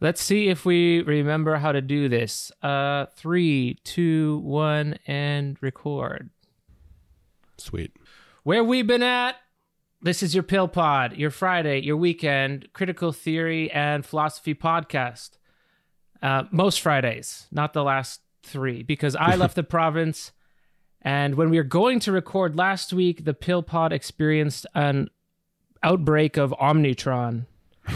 Let's see if we remember how to do this. Uh, three, two, one, and record. Sweet. Where we been at? This is your Pill Pod, your Friday, your weekend critical theory and philosophy podcast. Uh, most Fridays, not the last three, because I left the province. And when we were going to record last week, the Pill Pod experienced an outbreak of Omnitron.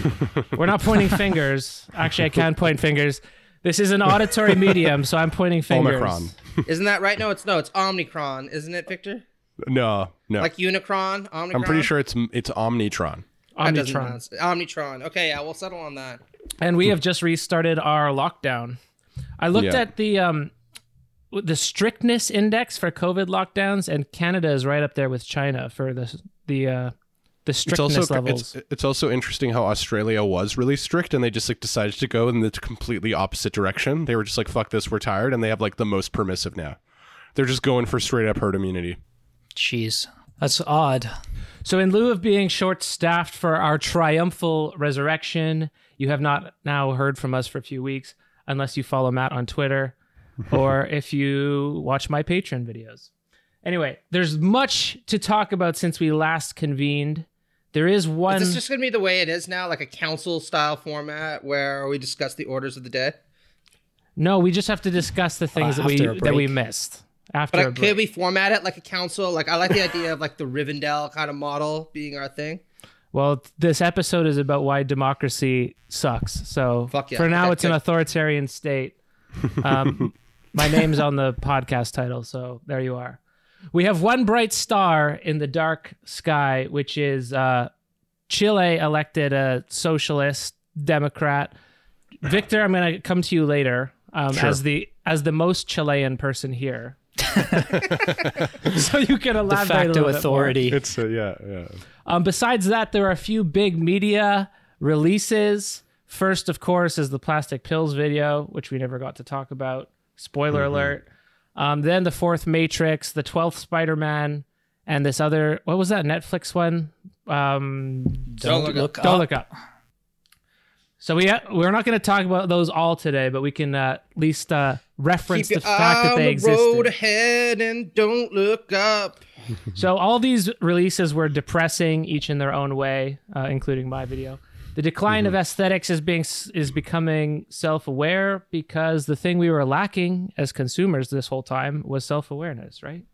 We're not pointing fingers. Actually, I can point fingers. This is an auditory medium, so I'm pointing fingers. Omicron. Isn't that right? No, it's no, it's Omnicron, isn't it, Victor? No, no. Like Unicron, Omnicron. I'm pretty sure it's it's Omnitron. That doesn't Omnitron. pronounce. Omnitron. Okay, yeah, we'll settle on that. and we have just restarted our lockdown. I looked Yeah. at the um the strictness index for COVID lockdowns, and Canada is right up there with China for the the uh, the It's also levels. it's, it's also interesting how Australia was really strict and they just like decided to go in the completely opposite direction. They were just like fuck this, we're tired and they have like the most permissive now. They're just going for straight up herd immunity. Jeez, that's odd. So, in lieu of being short staffed for our triumphal resurrection, you have not now heard from us for a few weeks, unless you follow Matt on Twitter or if you watch my Patreon videos. Anyway, there's much to talk about since we last convened. There is one. Is this just gonna be the way it is now, like a council style format where we discuss the orders of the day? no, we just have to discuss the things that we that we missed after But a uh, break. could we format it like a council? Like I like the idea of like the Rivendell kind of model being our thing. Well, this episode is about why democracy sucks. So Fuck yeah. for now, Okay, it's an authoritarian state. Um, my name's on the podcast title, so there you are. We have one bright star in the dark sky, which is uh, Chile elected a socialist Democrat. Victor, I'm going to come to you later um, Sure. as the as the most Chilean person here. so you can De elaborate a facto little bit more. authority. It's uh, yeah, yeah. Um, besides that, there are a few big media releases. First, of course, is the plastic pills video, which we never got to talk about. Spoiler alert. Um, then the fourth Matrix, the twelfth Spider Man, and this other what was that Netflix one? Um, Don't look look don't up. look up. So we we're not going to talk about those all today, but we can uh, at least uh, reference Keep the fact that they the existed. road ahead and don't look up. So all these releases were depressing, each in their own way, uh, including my video. The decline of aesthetics is being is becoming self-aware because the thing we were lacking as consumers this whole time was self-awareness, right?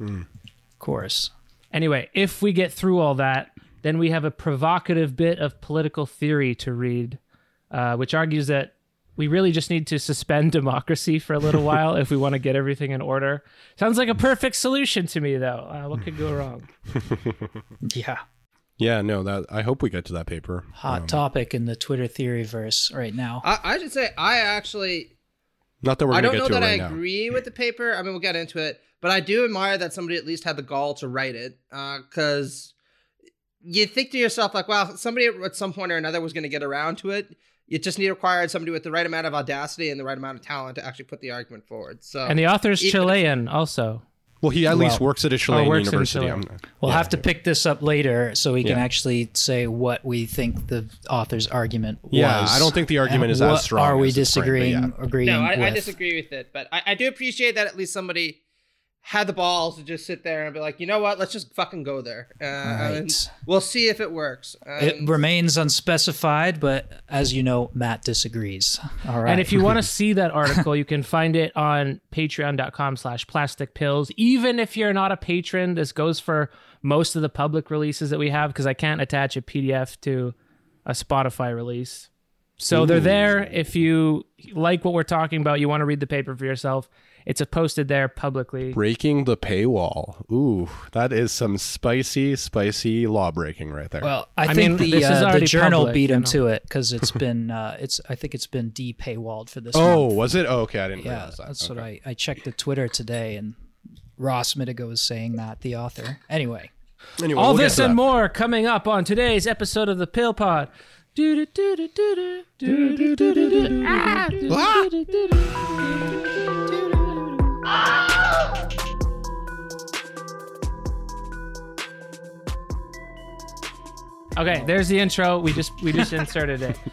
Of course. Anyway, if we get through all that, then we have a provocative bit of political theory to read, uh, which argues that we really just need to suspend democracy for a little while if we want to get everything in order. Sounds like a perfect solution to me, though. Uh, what could go wrong? Yeah. Yeah, no, that I hope we get to that paper. Hot um, topic in the Twitter theory verse right now. I, I should say I actually Not that we're I gonna don't get know to that it I right now. agree with the paper. I mean, we'll get into it, but I do admire that somebody at least had the gall to write it, uh, because you think to yourself like, well, somebody at some point or another was going to get around to it. You just need required somebody with the right amount of audacity and the right amount of talent to actually put the argument forward. So And the author's Even- Chilean, also. Well, he at least works at a oh, Chilean works in university. Chile. I'm- We'll yeah, have to pick this up later so we can Yeah. actually say what we think the author's argument Yeah, was. I don't think the argument and is as strong Are we as it's framed, disagreeing? yeah. Agreeing? no, I, I disagree with it, but I, I do appreciate that at least somebody had the balls to just sit there and be like, you know what, let's just fucking go there. Uh, and Right. we'll see if it works. It remains unspecified, but as you know, Matt disagrees. All right. And if you want to see that article, you can find it on patreon.com slash plastic pills. Even if you're not a patron, this goes for most of the public releases that we have because I can't attach a PDF to a Spotify release. So they're there. If you like what we're talking about, you want to read the paper for yourself, it's posted there publicly. Breaking the paywall. Ooh, that is some spicy, spicy law breaking right there. well, I, I think mean, the this is uh, the journal public, beat you him know. to it because it's been uh, it's I think it's been de paywalled for this. oh, month. was it? Oh, okay, I didn't yeah, realize that. that's okay. what I I checked the Twitter today and Ross Mitigo was saying that the author. Anyway, Anyway, All we'll this and that. more coming up on today's episode of the Pill Pod. Ah. Okay, there's the intro. We just we just inserted it.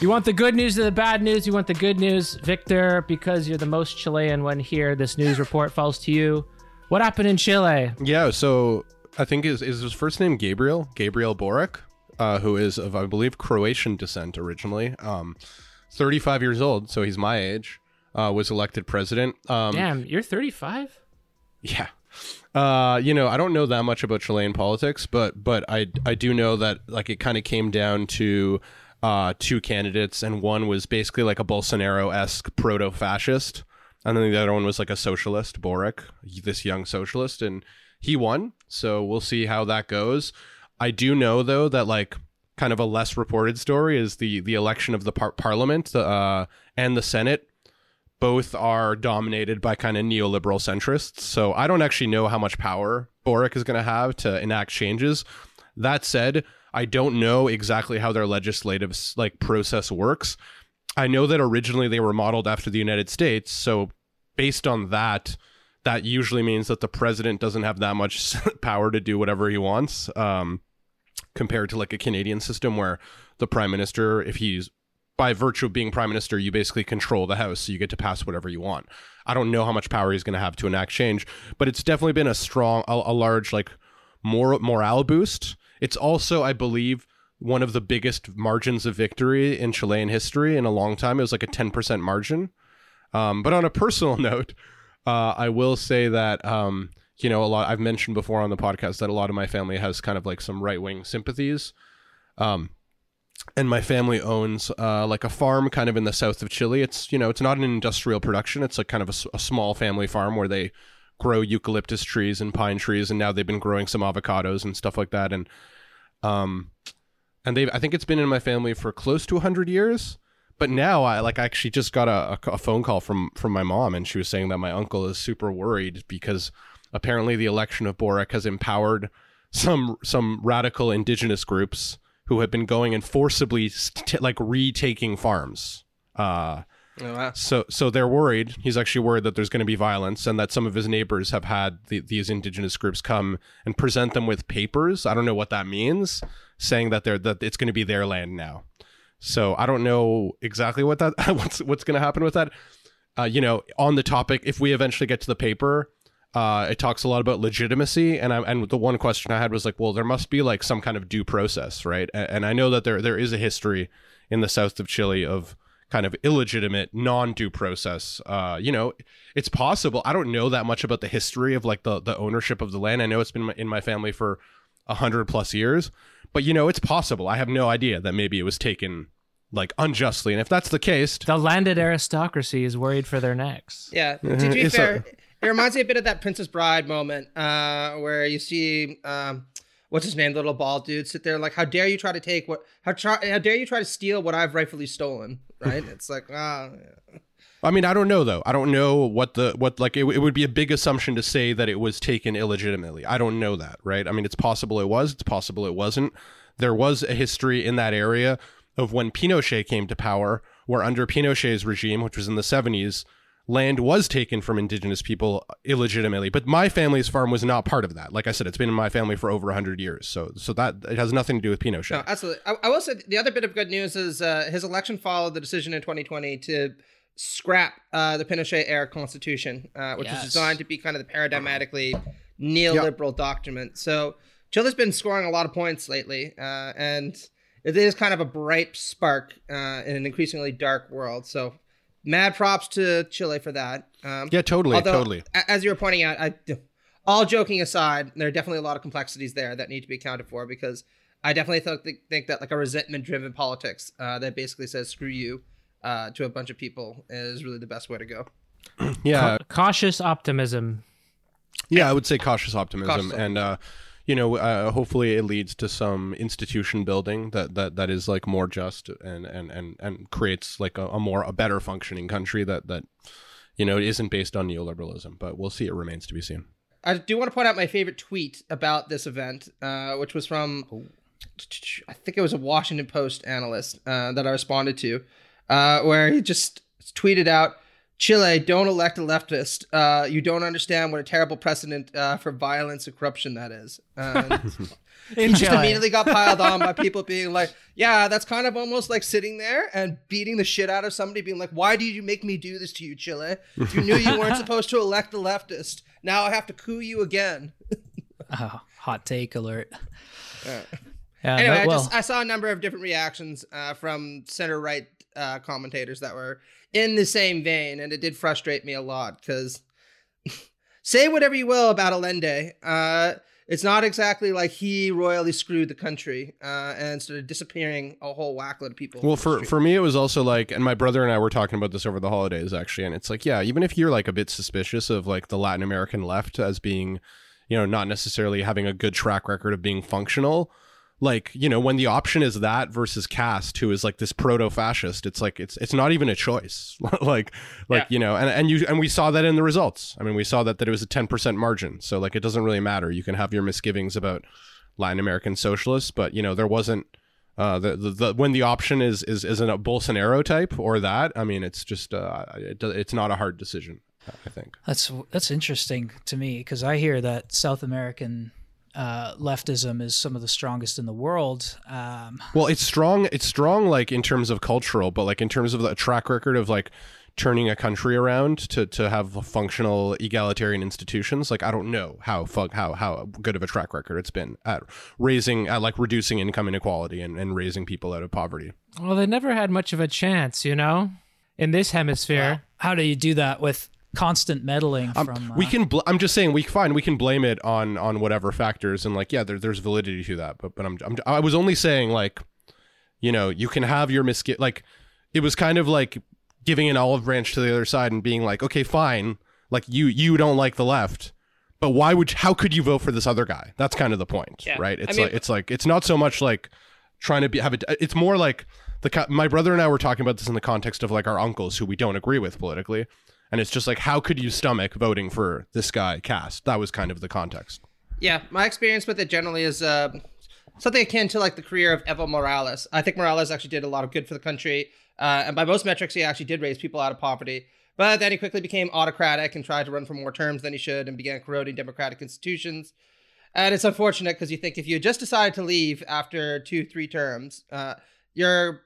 You want the good news or the bad news? You want the good news, Victor, because you're the most Chilean one here. This news report falls to you. What happened in Chile? Yeah, so I think is is his first name Gabriel Gabriel Boric, uh, who is of I believe Croatian descent originally. Um, 35 years old, so he's my age. Uh, was elected president. Um, Damn, you're 35. Yeah. Uh, you know, I don't know that much about Chilean politics, but but I I do know that like it kind of came down to uh, two candidates, and one was basically like a Bolsonaro esque proto fascist, and then the other one was like a socialist, Boric, this young socialist, and he won. So we'll see how that goes. I do know though that like kind of a less reported story is the the election of the par- parliament uh, and the Senate both are dominated by kind of neoliberal centrists. So I don't actually know how much power Boric is going to have to enact changes. That said, I don't know exactly how their legislative like process works. I know that originally they were modeled after the United States, so based on that, that usually means that the president doesn't have that much power to do whatever he wants. Um, compared to like a Canadian system where the prime minister, if he's by virtue of being prime minister, you basically control the house, so you get to pass whatever you want. I don't know how much power he's going to have to enact change, but it's definitely been a strong, a, a large like moral morale boost. It's also, I believe, one of the biggest margins of victory in Chilean history in a long time. It was like a ten percent margin. Um, but on a personal note, uh, I will say that um, you know a lot. I've mentioned before on the podcast that a lot of my family has kind of like some right wing sympathies. Um, and my family owns uh, like a farm kind of in the south of Chile. It's you know it's not an industrial production. It's like kind of a, a, small family farm where they grow eucalyptus trees and pine trees, and now they've been growing some avocados and stuff like that. And um, and they I think it's been in my family for close to hundred years. But now I like I actually just got a, a, phone call from from my mom, and she was saying that my uncle is super worried because apparently the election of Boric has empowered some some radical indigenous groups who have been going and forcibly st- like retaking farms. Uh, Oh, wow. so so they're worried. He's actually worried that there's going to be violence and that some of his neighbors have had the, these indigenous groups come and present them with papers. I don't know what that means, saying that they're that it's going to be their land now. So I don't know exactly what that what's what's going to happen with that. Uh, you know, on the topic, if we eventually get to the paper, uh, it talks a lot about legitimacy, and I, and the one question I had was like, well, there must be like some kind of due process, right? And, and I know that there there is a history in the south of Chile of kind of illegitimate, non-due process. Uh, you know, it's possible. I don't know that much about the history of like the the ownership of the land. I know it's been in my family for a hundred plus years, but you know, it's possible. I have no idea that maybe it was taken like unjustly, and if that's the case, The landed aristocracy is worried for their necks. Yeah. To be fair, a- it reminds me a bit of that Princess Bride moment uh, where you see um, what's his name, the little bald dude, sit there like, "How dare you try to take what? How try? How dare you try to steal what I've rightfully stolen?" Right? it's like, ah, yeah. I mean, I don't know though. I don't know what the what like it, it would be a big assumption to say that it was taken illegitimately. I don't know that, right? I mean, it's possible it was. It's possible it wasn't. There was a history in that area of when Pinochet came to power, where under Pinochet's regime, which was in the seventies, land was taken from indigenous people illegitimately. But my family's farm was not part of that. Like I said, it's been in my family for over hundred years. So so that it has nothing to do with Pinochet. no, absolutely. I, I will say the other bit of good news is uh, his election followed the decision in 2020 to scrap uh, the Pinochet era constitution, uh, which was designed to be kind of the paradigmatically neoliberal document. So Chile's been scoring a lot of points lately, uh, and it is kind of a bright spark uh, in an increasingly dark world. So mad props to Chile for that. Um, yeah, totally, although, totally. As you were pointing out, I, all joking aside, there are definitely a lot of complexities there that need to be accounted for because I definitely th- think, think that like a resentment-driven politics uh, that basically says "screw you" uh, to a bunch of people is really the best way to go. Yeah, Ca- cautious optimism. Yeah, I would say cautious optimism, Cautious and uh, you know, uh, hopefully it leads to some institution building that that that is like more just and and and and creates like a, a more a better functioning country that that you know isn't based on neoliberalism. But we'll see. It remains to be seen. I do want to point out my favorite tweet about this event, uh, which was from I think it was a Washington Post analyst uh, that I responded to, uh, where he just tweeted out Chile, don't elect a leftist. Uh, you don't understand what a terrible precedent uh, for violence and corruption that is. And he just immediately got piled on by people being like, "Yeah, that's kind of almost like sitting there and beating the shit out of somebody, being like, why did you make me do this to you, Chile? You knew you weren't supposed to elect a leftist. Now I have to coup you again." Oh, hot take alert. Yeah, anyway, that- I well, just I saw a number of different reactions uh, from center right uh, commentators that were in the same vein, and it did frustrate me a lot because say whatever you will about Allende, uh, it's not exactly like he royally screwed the country uh, and started disappearing a whole whackload of people. Well, for for me, it was also like, and my brother and I were talking about this over the holidays, actually, and it's like, yeah, even if you're like a bit suspicious of like the Latin American left as being, you know, not necessarily having a good track record of being functional, like you know, when the option is that versus Kast, who is like this proto-fascist, it's like it's it's not even a choice, like like Yeah. you know, and and you and we saw that in the results. I mean, we saw that that it was a ten percent margin, so like it doesn't really matter. You can have your misgivings about Latin American socialists, but you know, there wasn't. Uh, the, the, the when the option is is is a Bolsonaro type or that, I mean, it's just uh, it, it's not a hard decision. I think. That's that's interesting to me because I hear that South American uh, leftism is some of the strongest in the world. Um, Well, it's strong. It's strong, like in terms of cultural, but like in terms of the track record of like turning a country around to to have functional egalitarian institutions. Like I don't know how fuck how how good of a track record it's been at raising at like reducing income inequality and, and raising people out of poverty. well, they never had much of a chance, you know, in this hemisphere. how do you do that with constant meddling Um, from? we uh, can. Bl- I'm just saying we fine. We can blame it on on whatever factors and like yeah, there, there's validity to that. But but I'm, I'm I was only saying like, you know, you can have your misgi like, it was kind of like giving an olive branch to the other side and being like, okay, fine, like you you don't like the left, but why would how could you vote for this other guy? That's kind of the point, Yeah. right? I It's mean- like it's like it's not so much like trying to be have it. It's more like the my brother and I were talking about this in the context of like our uncles who we don't agree with politically, and it's just like how could you stomach voting for this guy Kast? That was kind of the context. Yeah, my experience with it generally is uh, something akin to like the career of Evo Morales. I think Morales actually did a lot of good for the country, uh, and by most metrics, he actually did raise people out of poverty. But then he quickly became autocratic and tried to run for more terms than he should, and began corroding democratic institutions. And it's unfortunate because you think if you just decided to leave after two, three terms, uh, your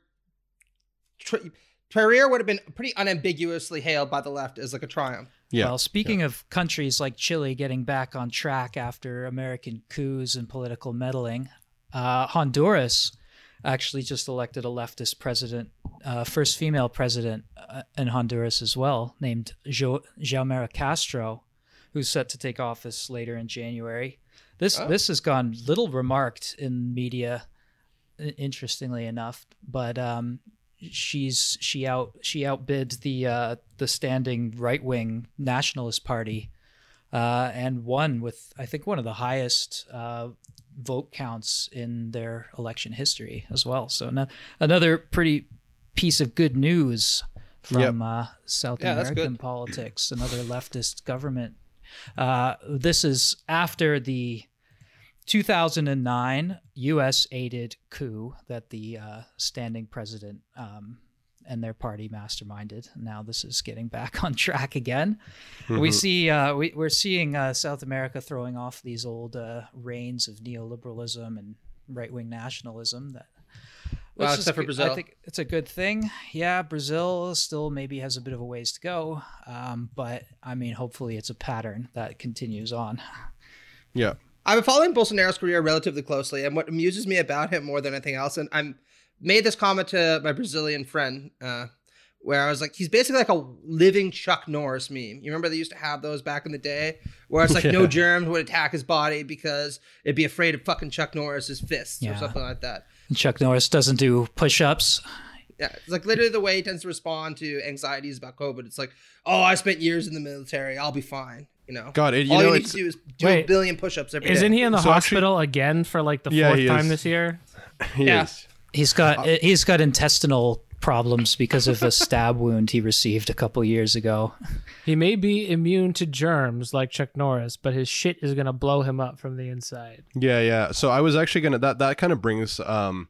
tr- career would have been pretty unambiguously hailed by the left as like a triumph. Yeah. Well, speaking of countries like Chile getting back on track after American coups and political meddling, uh, Honduras actually just elected a leftist president, uh, first female president uh, in Honduras as well, named jo- Xiomara Castro, who's set to take office later in January. This Oh. this has gone little remarked in media, interestingly enough, but um, she's she out she outbid the uh, the standing right wing nationalist party, uh, and won with I think one of the highest uh, vote counts in their election history as well. So no, another pretty piece of good news from uh, South Yeah, American politics. Another leftist government. Uh, this is after the 2009 U.S. aided coup that the uh, standing president um, and their party masterminded. Now this is getting back on track again. We see uh, we, we're seeing uh, South America throwing off these old uh, reigns of neoliberalism and right wing nationalism. That Well, which is except for Brazil. I think it's a good thing. Yeah, Brazil still maybe has a bit of a ways to go, um, but I mean, hopefully, it's a pattern that continues on. Yeah. I've been following Bolsonaro's career relatively closely, and what amuses me about him more than anything else, and I'm made this comment to my Brazilian friend, uh, where I was like, he's basically like a living Chuck Norris meme. You remember they used to have those back in the day, where it's like no germs would attack his body because it'd be afraid of fucking Chuck Norris's fists or something like that. Chuck Norris doesn't do push-ups. Yeah, it's like literally the way he tends to respond to anxieties about COVID. It's like, oh, I spent years in the military, I'll be fine. You know, God, it, you all know you need it's to do is do a billion push-ups every day. Isn't he in the So actually- hospital again for like the Yeah, fourth time is. this year? he Yeah. is. He's got he's got intestinal problems because of a stab wound he received a couple years ago. He may be immune to germs like Chuck Norris, but his shit is gonna blow him up from the inside. Yeah, yeah. So I was actually gonna that that kind of brings um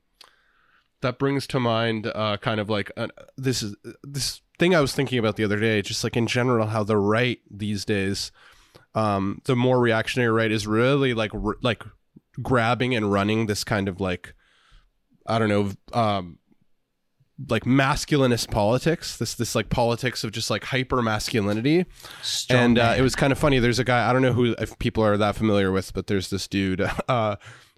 that brings to mind uh, kind of like uh, this is this thing I was thinking about the other day, just like in general, how the right these days, um, the more reactionary right is really like r- like grabbing and running this kind of like I don't know, um, like masculinist politics. This this like politics of just like hyper masculinity. And uh, it was kind of funny. There's a guy I don't know who if people are that familiar with, but there's this dude, uh,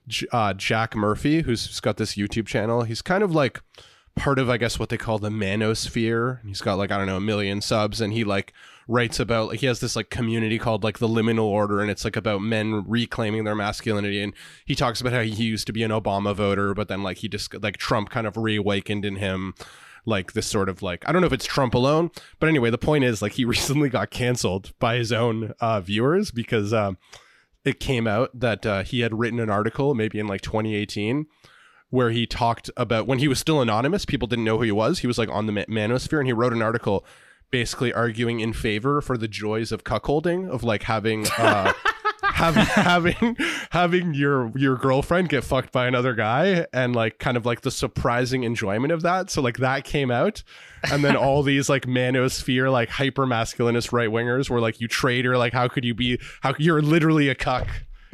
J- uh, Jack Murphy, who's who's got this YouTube channel. He's kind of like part of I guess what they call the manosphere. He's got like I don't know a million subs, and he like writes about like he has this like community called like the liminal order, and it's like about men reclaiming their masculinity. And he talks about how he used to be an Obama voter, but then like he just like Trump kind of reawakened in him like this sort of like I don't know if it's Trump alone, but anyway, the point is like he recently got canceled by his own uh, viewers because um, it came out that uh, he had written an article maybe in like 2018 where he talked about when he was still anonymous, people didn't know who he was. He was like on the manosphere, and he wrote an article basically arguing in favor for the joys of cuckolding, of like having. Uh, having having having your your girlfriend get fucked by another guy and like kind of like the surprising enjoyment of that. So like that came out. And then all these like manosphere like hyper masculinist right wingers were like you traitor. Like how could you be how you're literally a cuck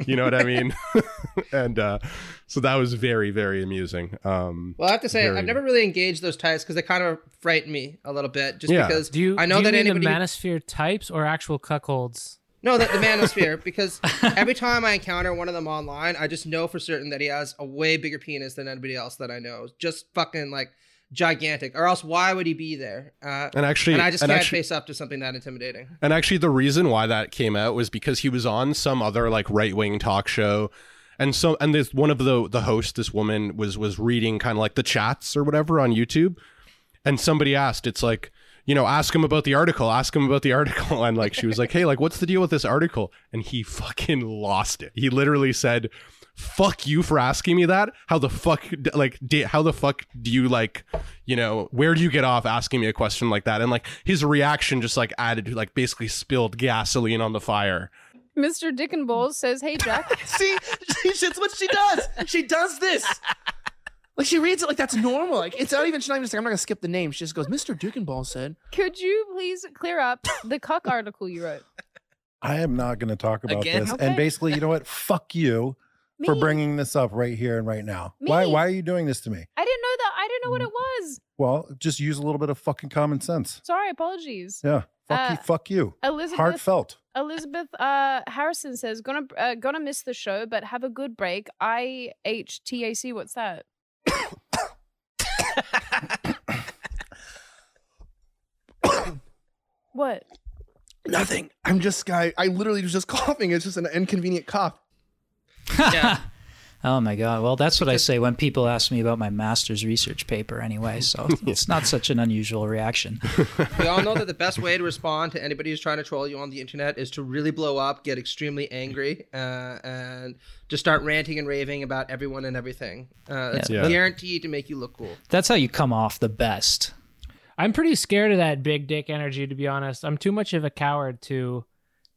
you know what i mean and uh so that was very very amusing um Well, I have to say, Very- I've never really engaged those types because they kind of frighten me a little bit. Just Yeah. because Do you? I know do you that mean anybody. the manosphere types or actual cuckolds? no, the, the manosphere. because every time I encounter one of them online, I just know for certain that he has a way bigger penis than anybody else that I know. Just fucking like gigantic. Or else, why would he be there? Uh, and actually and I just and can't actually, face up to something that intimidating. And actually, the reason why that came out was because he was on some other like right wing talk show, and so and this one of the the hosts, this woman was was reading kind of like the chats or whatever on YouTube, and somebody asked, it's like you know, ask him about the article, ask him about the article, and like she was like, hey, like what's the deal with this article? And he fucking lost it. He literally said. Fuck you for asking me that. How the fuck, like, di- how the fuck do you like, you know, where do you get off asking me a question like that? And like his reaction just like added, like, basically spilled gasoline on the fire. Mr. Dick and Bowles says, "Hey Jack, See, she, that's what she does. She does this. Like she reads it like that's normal. Like it's not even. She's not even saying. I'm not gonna skip the name. She just goes, "Mr. Dukenball said." could you please clear up the cuck article you wrote?" I am not going to talk about Again? this. Okay. And basically, you know what? Fuck you for bringing this up right here and right now. Why? Me. Why are you doing this to me? I didn't know that. I didn't know what it was. Well, just use a little bit of fucking common sense. Sorry, apologies. Yeah. Fuck you. Uh, Fuck you. Elizabeth Heartfelt. Elizabeth uh, Harrison says, "Gonna uh, gonna miss the show, but have a good break." I H T A C. What's that? What? Nothing. I'm just guy. I literally was just coughing. It's just an inconvenient cough. Yeah. oh my god. Well, that's what I say when people ask me about my master's research paper anyway, so it's not such an unusual reaction. we all know that the best way to respond to anybody who's trying to troll you on the internet is to really blow up, get extremely angry, uh, and just start ranting and raving about everyone and everything. Uh, it's Yeah. guaranteed to make you look cool. That's how you come off the best. I'm pretty scared of that big dick energy, to be honest. I'm too much of a coward to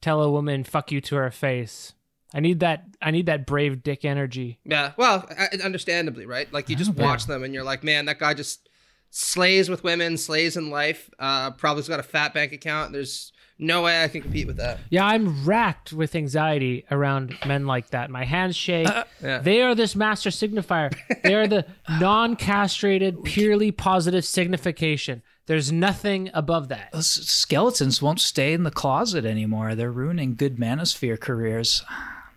tell a woman "fuck you" to her face. I need that. I need that brave dick energy. Yeah, well, uh, understandably, right? Like you just Yeah. watch them and you're like, man, that guy just slays with women, slays in life. Uh, probably's got a fat bank account. There's no way I can compete with that. Yeah, I'm racked with anxiety around men like that. My hands shake. Yeah. They are this master signifier. They are the non-castrated, purely positive signification. There's nothing above that. Those skeletons won't stay in the closet anymore. They're ruining good manosphere careers.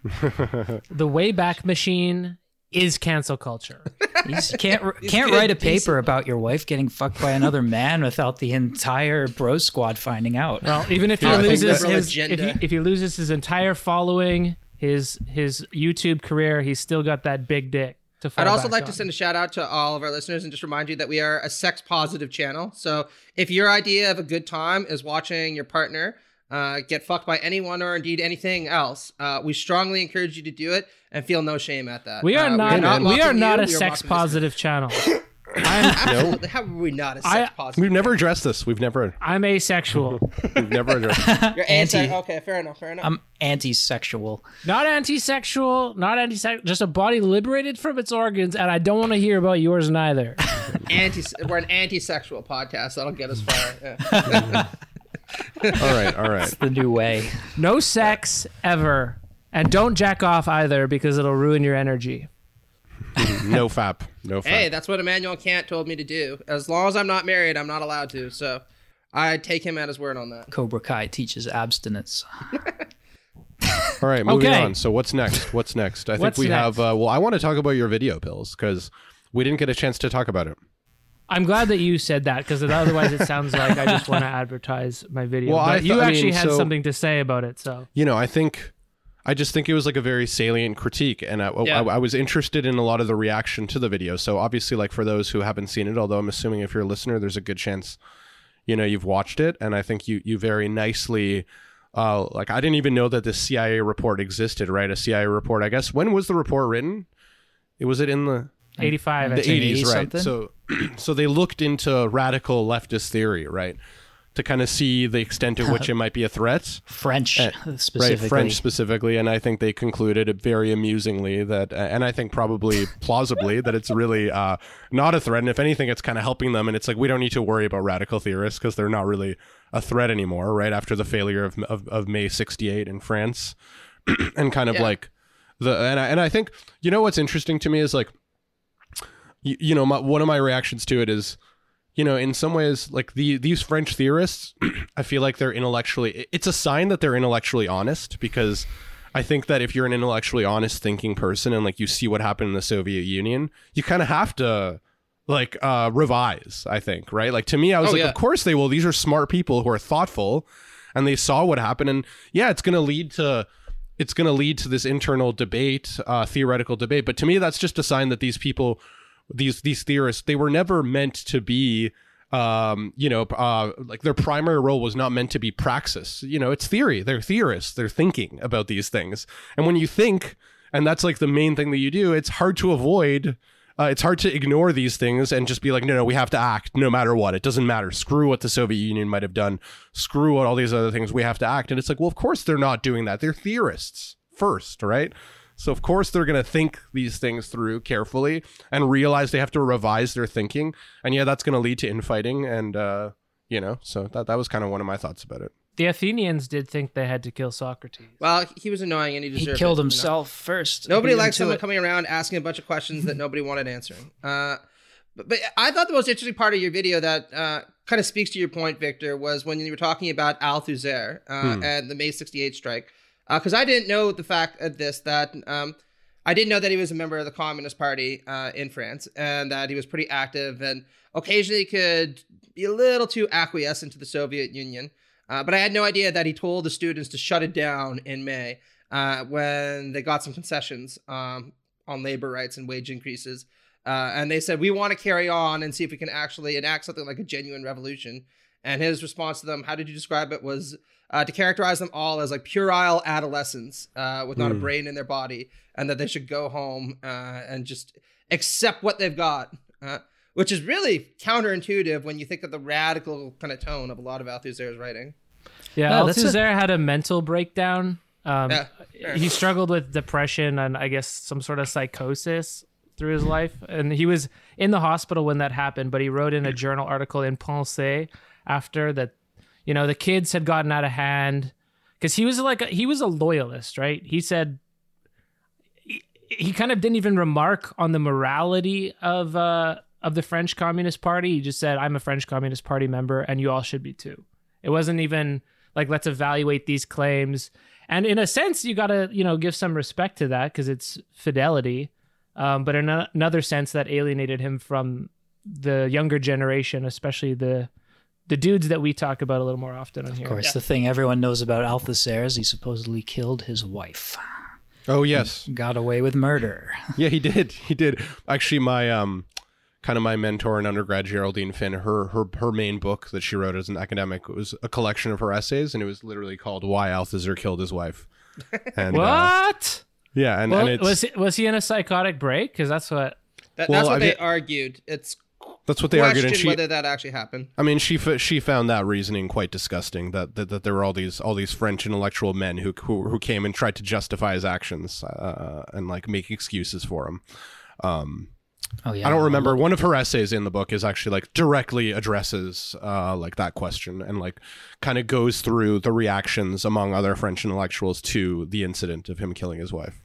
The Wayback Machine is cancel culture. You can't can't write a decent. paper about your wife getting fucked by another man without the entire bro squad finding out. Well, even if he Yeah, I loses his, if he, if he loses his entire following, his his YouTube career, he's still got that big dick to fall I'd also back like to send a shout out to all of our listeners and just remind you that we are a sex positive channel. So if your idea of a good time is watching your partner uh, get fucked by anyone or indeed anything else, uh, we strongly encourage you to do it and feel no shame at that. We are Uh, not. not we are not a we are sex mocking this- positive channel. Absolutely. How were we not a sex I- positive? We've never addressed this. We've never I'm asexual, we've never addressed. You're anti. anti- Okay, fair enough. Fair enough. I'm anti-sexual. not anti-sexual, not anti-sexual, just a body liberated from its organs, and I don't want to hear about yours neither. anti. We're an anti-sexual podcast. That'll get us far. Yeah. all right, all right. The new way. No sex ever, and don't jack off either because it'll ruin your energy. No fap. No fap. hey, that's what Immanuel Kant told me to do. As long as I'm not married, I'm not allowed to. So, I take him at his word on that. Cobra Kai teaches abstinence. All right, moving Okay. on. So what's next? What's next? I think What's we next? have. Uh, well, I want to talk about your video pills because we didn't get a chance to talk about it. I'm glad that you said that because otherwise it sounds like I just want to advertise my video. Well, but I you th- I actually mean, had so- something to say about it, so You know, I think. I just think it was like a very salient critique, and I, Yeah. I, I was interested in a lot of the reaction to the video. So obviously, like for those who haven't seen it, although I'm assuming if you're a listener, there's a good chance, you know, you've watched it, and I think you you very nicely, uh, like I didn't even know that this CIA report existed, right? A CIA report. I guess when was the report written? It was it in the 85. I the think. 80s, right? something? So, so they looked into radical leftist theory, right, to kind of see the extent to which it might be a threat. French Eh, specifically. Right, French specifically, and I think they concluded very amusingly that, uh, and I think probably plausibly that it's really uh, not a threat, and if anything, it's kind of helping them. And it's like we don't need to worry about radical theorists because they're not really a threat anymore, right? After the failure of of, of May '68 in France, and kind of Yeah. like the and I, and I think you know what's interesting to me is like you, you know my, one of my reactions to it is you know in some ways like the these french theorists i feel like they're intellectually it's a sign that they're intellectually honest because i think that if you're an intellectually honest thinking person and like you see what happened in the soviet union you kind of have to like uh revise i think right? Like to me i was Oh, like yeah. of course they will. These are smart people who are thoughtful and they saw what happened. And yeah it's going to lead to it's going to lead to this internal debate uh theoretical debate. But to me that's just a sign that these people these these theorists they were never meant to be um you know uh like their primary role was not meant to be praxis. You know it's theory. They're theorists. They're thinking about these things. And when you think and that's like the main thing that you do it's hard to avoid uh, it's hard to ignore these things and just be like no no we have to act no matter what. It doesn't matter. Screw what the soviet union might have done. Screw what all these other things we have to act. And it's like well of course they're not doing that. They're theorists first right so of course they're going to think these things through carefully and realize they have to revise their thinking. And yeah, that's going to lead to infighting and uh, you know, so that that was kind of one of my thoughts about it. The Athenians did think they had to kill Socrates. Well, he was annoying and he deserved He deserved killed it, you know? himself first. Nobody Beat him likes someone it. coming around asking a bunch of questions that nobody wanted answering. Uh, but, but I thought the most interesting part of your video that uh, kind of speaks to your point, Victor, was when you were talking about Althusser uh, Hmm. and the May 68 strike. Because I didn't know the fact of this, that um, I didn't know that he was a member of the Communist Party uh, in France and that he was pretty active and occasionally could be a little too acquiescent to the Soviet Union. Uh, but I had no idea that he told the students to shut it down in May uh, when they got some concessions um, on labor rights and wage increases. Uh, and they said, we want to carry on and see if we can actually enact something like a genuine revolution. And his response to them, how did you describe it, was uh, to characterize them all as like puerile adolescents uh, with not a Hmm. brain in their body, and that they should go home uh, and just accept what they've got. Uh, which is really counterintuitive when you think of the radical kind of tone of a lot of Althusser's writing. Yeah, Oh, that's a- Althusser had a mental breakdown. Um, Yeah, he struggled with depression and I guess some sort of psychosis through his life, and he was in the hospital when that happened. But he wrote in a journal article in Pensée after that, you know, the kids had gotten out of hand because he was like a, he was a loyalist, right? He said he, he kind of didn't even remark on the morality of uh of the French Communist Party. He just said, "I'm a French Communist Party member, and you all should be too." It wasn't even like let's evaluate these claims. And in a sense, you got to you know give some respect to that because it's fidelity. Um, but in a- another sense, that alienated him from the younger generation, especially the the dudes that we talk about a little more often on here. Of course, the thing everyone knows about Althusser is he supposedly killed his wife. Oh yes, Got away with murder. yeah, he did. He did. Actually, my um, kind of my mentor in undergrad, Geraldine Finn. Her her her main book that she wrote as an academic was a collection of her essays, and it was literally called "Why Althusser Killed His Wife." And, uh, What? yeah, and, well, and it's was he, was he in a psychotic break? Because that's what. That, Well, that's what I they argued. It's That's what they argued, and she. whether that actually happened. I mean, she f- she found that reasoning quite disgusting. That, that that there were all these all these French intellectual men who who, who came and tried to justify his actions uh, and like make excuses for him. Um, Oh yeah. I don't remember. One of her essays in the book is actually like directly addresses uh, like that question and like kind of goes through the reactions among other French intellectuals to the incident of him killing his wife.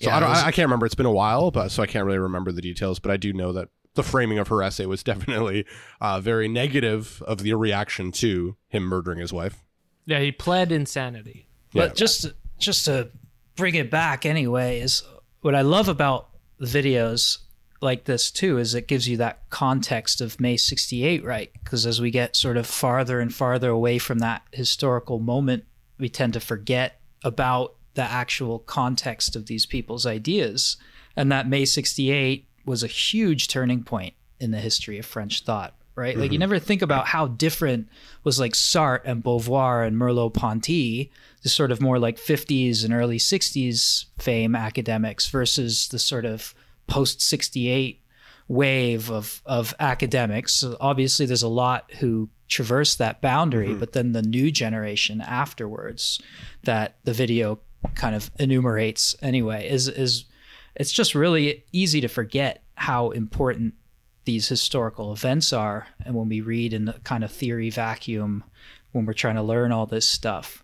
So Yeah, I, don't, was- I, I can't remember. It's been a while, but so I can't really remember the details. But I do know that the framing of her essay was definitely uh, very negative of the reaction to him murdering his wife. Yeah, he pled insanity. Yeah. But just just to bring it back anyway is what I love about videos like this too is it gives you that context of May 68 right because as we get sort of farther and farther away from that historical moment we tend to forget about the actual context of these people's ideas and that May 68 was a huge turning point in the history of French thought right? Like you mm-hmm. never think about how different was like Sartre and Beauvoir and Merleau-Ponty the sort of more like 50s and early 60s fame academics versus the sort of post 68 wave of of academics. So obviously there's a lot who traverse that boundary mm-hmm. but then the new generation afterwards that the video kind of enumerates anyway is is it's just really easy to forget how important these historical events are and when we read in the kind of theory vacuum when we're trying to learn all this stuff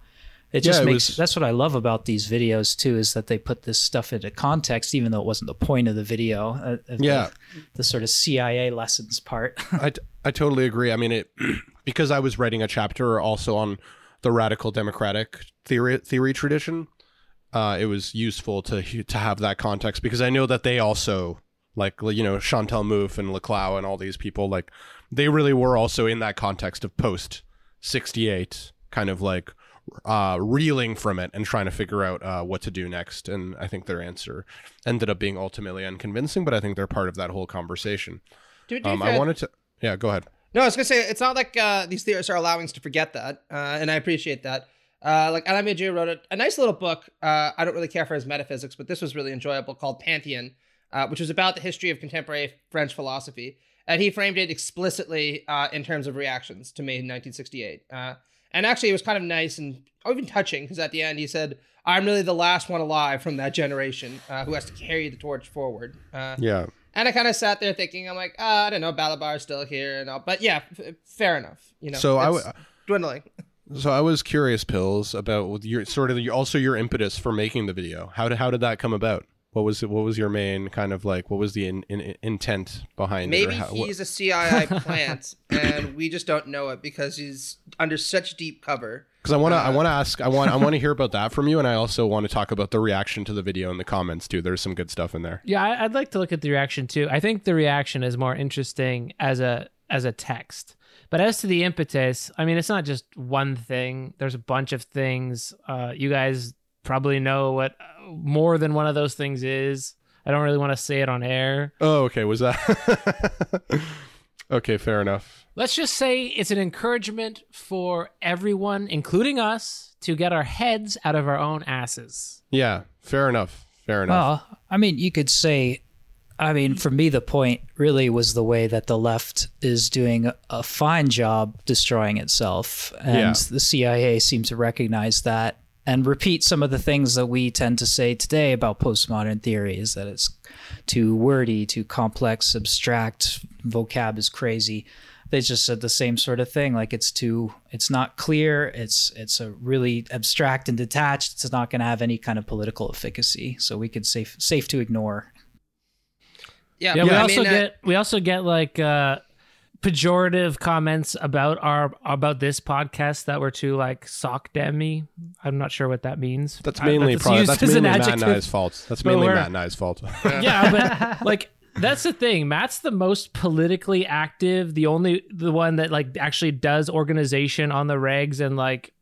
it Yeah, just it makes was- that's what i love about these videos too is that they put this stuff into context even though it wasn't the point of the video uh, of Yeah. the, the sort of cia lessons part I, I totally agree. I mean, it because I was writing a chapter also on the radical democratic theory theory tradition. Uh, it was useful to to have that context because I know that they also like you know Chantal Mouffe and Laclau and all these people like they really were also in that context of post sixty eight kind of like uh, reeling from it and trying to figure out uh, what to do next. And I think their answer ended up being ultimately unconvincing, but I think they're part of that whole conversation. To, to be Um, I wanted to, yeah, go ahead. No, I was gonna say it's not like uh, these theorists are allowing us to forget that, uh, and I appreciate that. Uh, like Alain Badiou wrote a, a nice little book. Uh, I don't really care for his metaphysics, but this was really enjoyable called Pantheon, uh, which was about the history of contemporary French philosophy, and he framed it explicitly uh, in terms of reactions to May 1968. Uh, and actually, it was kind of nice and even touching because at the end he said, "I'm really the last one alive from that generation uh, who has to carry the torch forward." Uh, Yeah. and I kind of sat there thinking, I'm like, uh, I don't know, Balibar's still here and all, but yeah, f- fair enough. You know, So I it's w- dwindling. So I was curious, pills, about your sort of your, also your impetus for making the video. How did how did that come about? What was what was your main kind of like? What was the in, in, intent behind it? Maybe how- what- he's a CIA plant, and we just don't know it because he's under such deep cover. Because I want to, I Uh, want to ask, I want, I want to hear about that from you, and I also want to talk about the reaction to the video in the comments too. There's some good stuff in there. Yeah, I, I'd like to look at the reaction too. I think the reaction is more interesting as a as a text. But as to the impetus, I mean, it's not just one thing. There's a bunch of things. Uh, you guys probably know what uh, more than one of those things is. I don't really want to say it on air. Oh, okay. Was that? okay, fair enough. Let's just say it's an encouragement for everyone, including us, to get our heads out of our own asses. Yeah, fair enough. Fair enough. Well, I mean, you could say, I mean, for me, the point really was the way that the left is doing a- fine job destroying itself. And Yeah. the CIA seems to recognize that and repeat some of the things that we tend to say today about postmodern theory is that it's too wordy, too complex, abstract, vocab is crazy. They just said the same sort of thing. Like it's too, it's not clear. It's it's a really abstract and detached. It's not going to have any kind of political efficacy. So we could safe safe to ignore. Yeah, Yeah, we I also mean, uh, get we also get like uh pejorative comments about our about this podcast that were too like sock demi. I'm not sure what that means. That's I- mainly that's probably used that's as an mainly Matt and adjective. I's fault. That's mainly we're- Matt and I's fault. yeah, but like that's the thing. Matt's the most politically active, the only the one that like actually does organization on the regs and like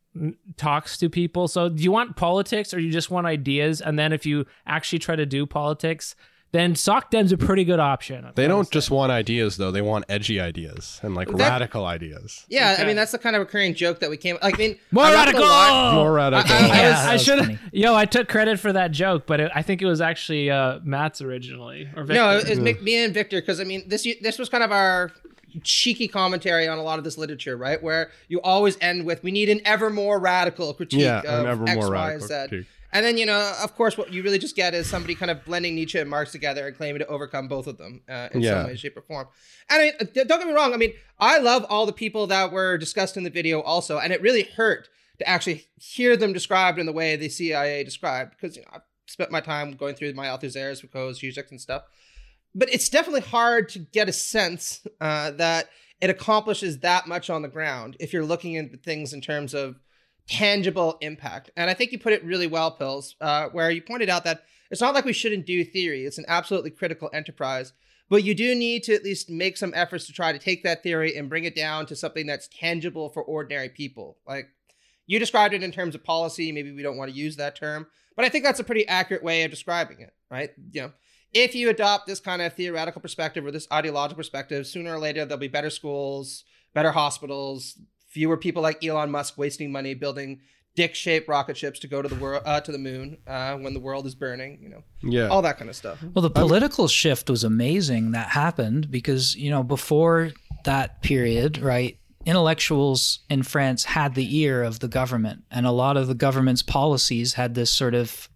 talks to people. So do you want politics or you just want ideas? And then if you actually try to do politics, then SocDem's a pretty good option. They don't just want ideas though; they want edgy ideas and like That- radical ideas. Yeah, I mean that's the kind of recurring joke that we came. Like, I mean, more I'm not gonna radical. More radical. I- I- Yeah, was- I should. Yo, I took credit for that joke, but it, I think it was actually uh, Matt's originally. Or Victor. No, it was me, me and Victor because I mean this this was kind of our cheeky commentary on a lot of this literature, right? Where you always end with "We need an ever more radical critique yeah, of an ever X, more Y, radical. Z." critique. And then you know, of course, what you really just get is somebody kind of blending Nietzsche and Marx together and claiming to overcome both of them uh, in Yeah. some way, shape, or form. And I uh, don't get me wrong. I mean, I love all the people that were discussed in the video also, and it really hurt to actually hear them described in the way the CIA described because you know I've spent my time going through my authors there, Foucault, Zizek, and stuff. But it's definitely hard to get a sense uh, that it accomplishes that much on the ground if you're looking at things in terms of tangible impact. And I think you put it really well, Pills, uh, where you pointed out that it's not like we shouldn't do theory. It's an absolutely critical enterprise. But you do need to at least make some efforts to try to take that theory and bring it down to something that's tangible for ordinary people. Like you described it in terms of policy. Maybe we don't want to use that term, but I think that's a pretty accurate way of describing it, right? You know, if you adopt this kind of theoretical perspective or this ideological perspective, sooner or later there'll be better schools, better hospitals, fewer people like Elon Musk wasting money building dick-shaped rocket ships to go to the world uh, to the moon uh, when the world is burning. You know, Yeah, all that kind of stuff. Well, the political shift was amazing that happened because, you know, before that period, right, intellectuals in France had the ear of the government, and a lot of the government's policies had this sort of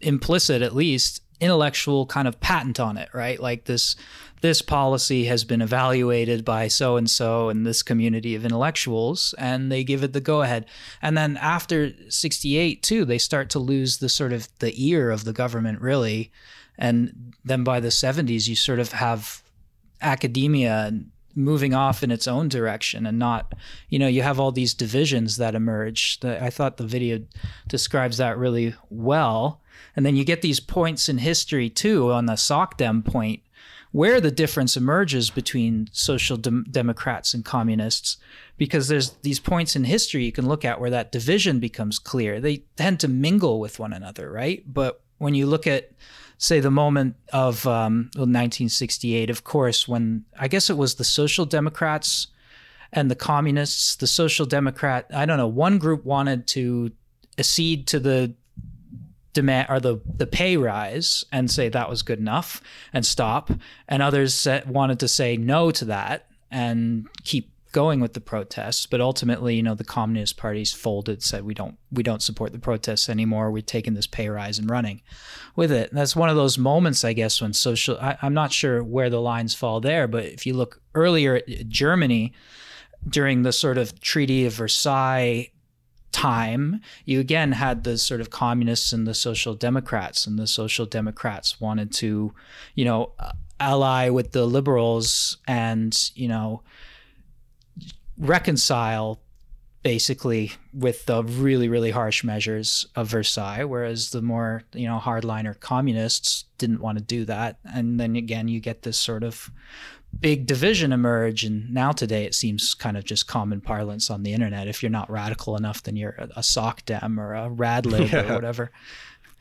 implicit, at least, intellectual kind of patent on it, right? Like this this policy has been evaluated by so and so and this community of intellectuals and they give it the go ahead and then after 68 too they start to lose the sort of the ear of the government really and then by the 70s you sort of have academia moving off in its own direction and not you know you have all these divisions that emerge The- i thought the video describes that really well. And then you get these points in history too on the SOCDEM point where the difference emerges between social dem- democrats and communists because there's these points in history you can look at where that division becomes clear. They tend to mingle with one another right? But when you look at say the moment of um, 1968 of course when i guess it was the social democrats and the communists. The social democrat i don't know one group wanted to accede to the demand or the the pay rise and say that was good enough and stop. And others wanted to say no to that and keep going with the protests but ultimately you know the communist parties folded said we don't we don't support the protests anymore. We're taking this pay rise and running with it. And that's one of those moments i guess when social I, i'm not sure where the lines fall there but if you look earlier at germany during the sort of treaty of versailles time, you again had the sort of communists and the social democrats, and the social democrats wanted to, you know, ally with the liberals and, you know, reconcile basically with the really, really harsh measures of Versailles, whereas the more, you know, hardliner communists didn't want to do that. And then again, you get this sort of big division emerge and now today it seems kind of just common parlance on the internet if you're not radical enough then you're a, a sock dem or a radlib Yeah. or whatever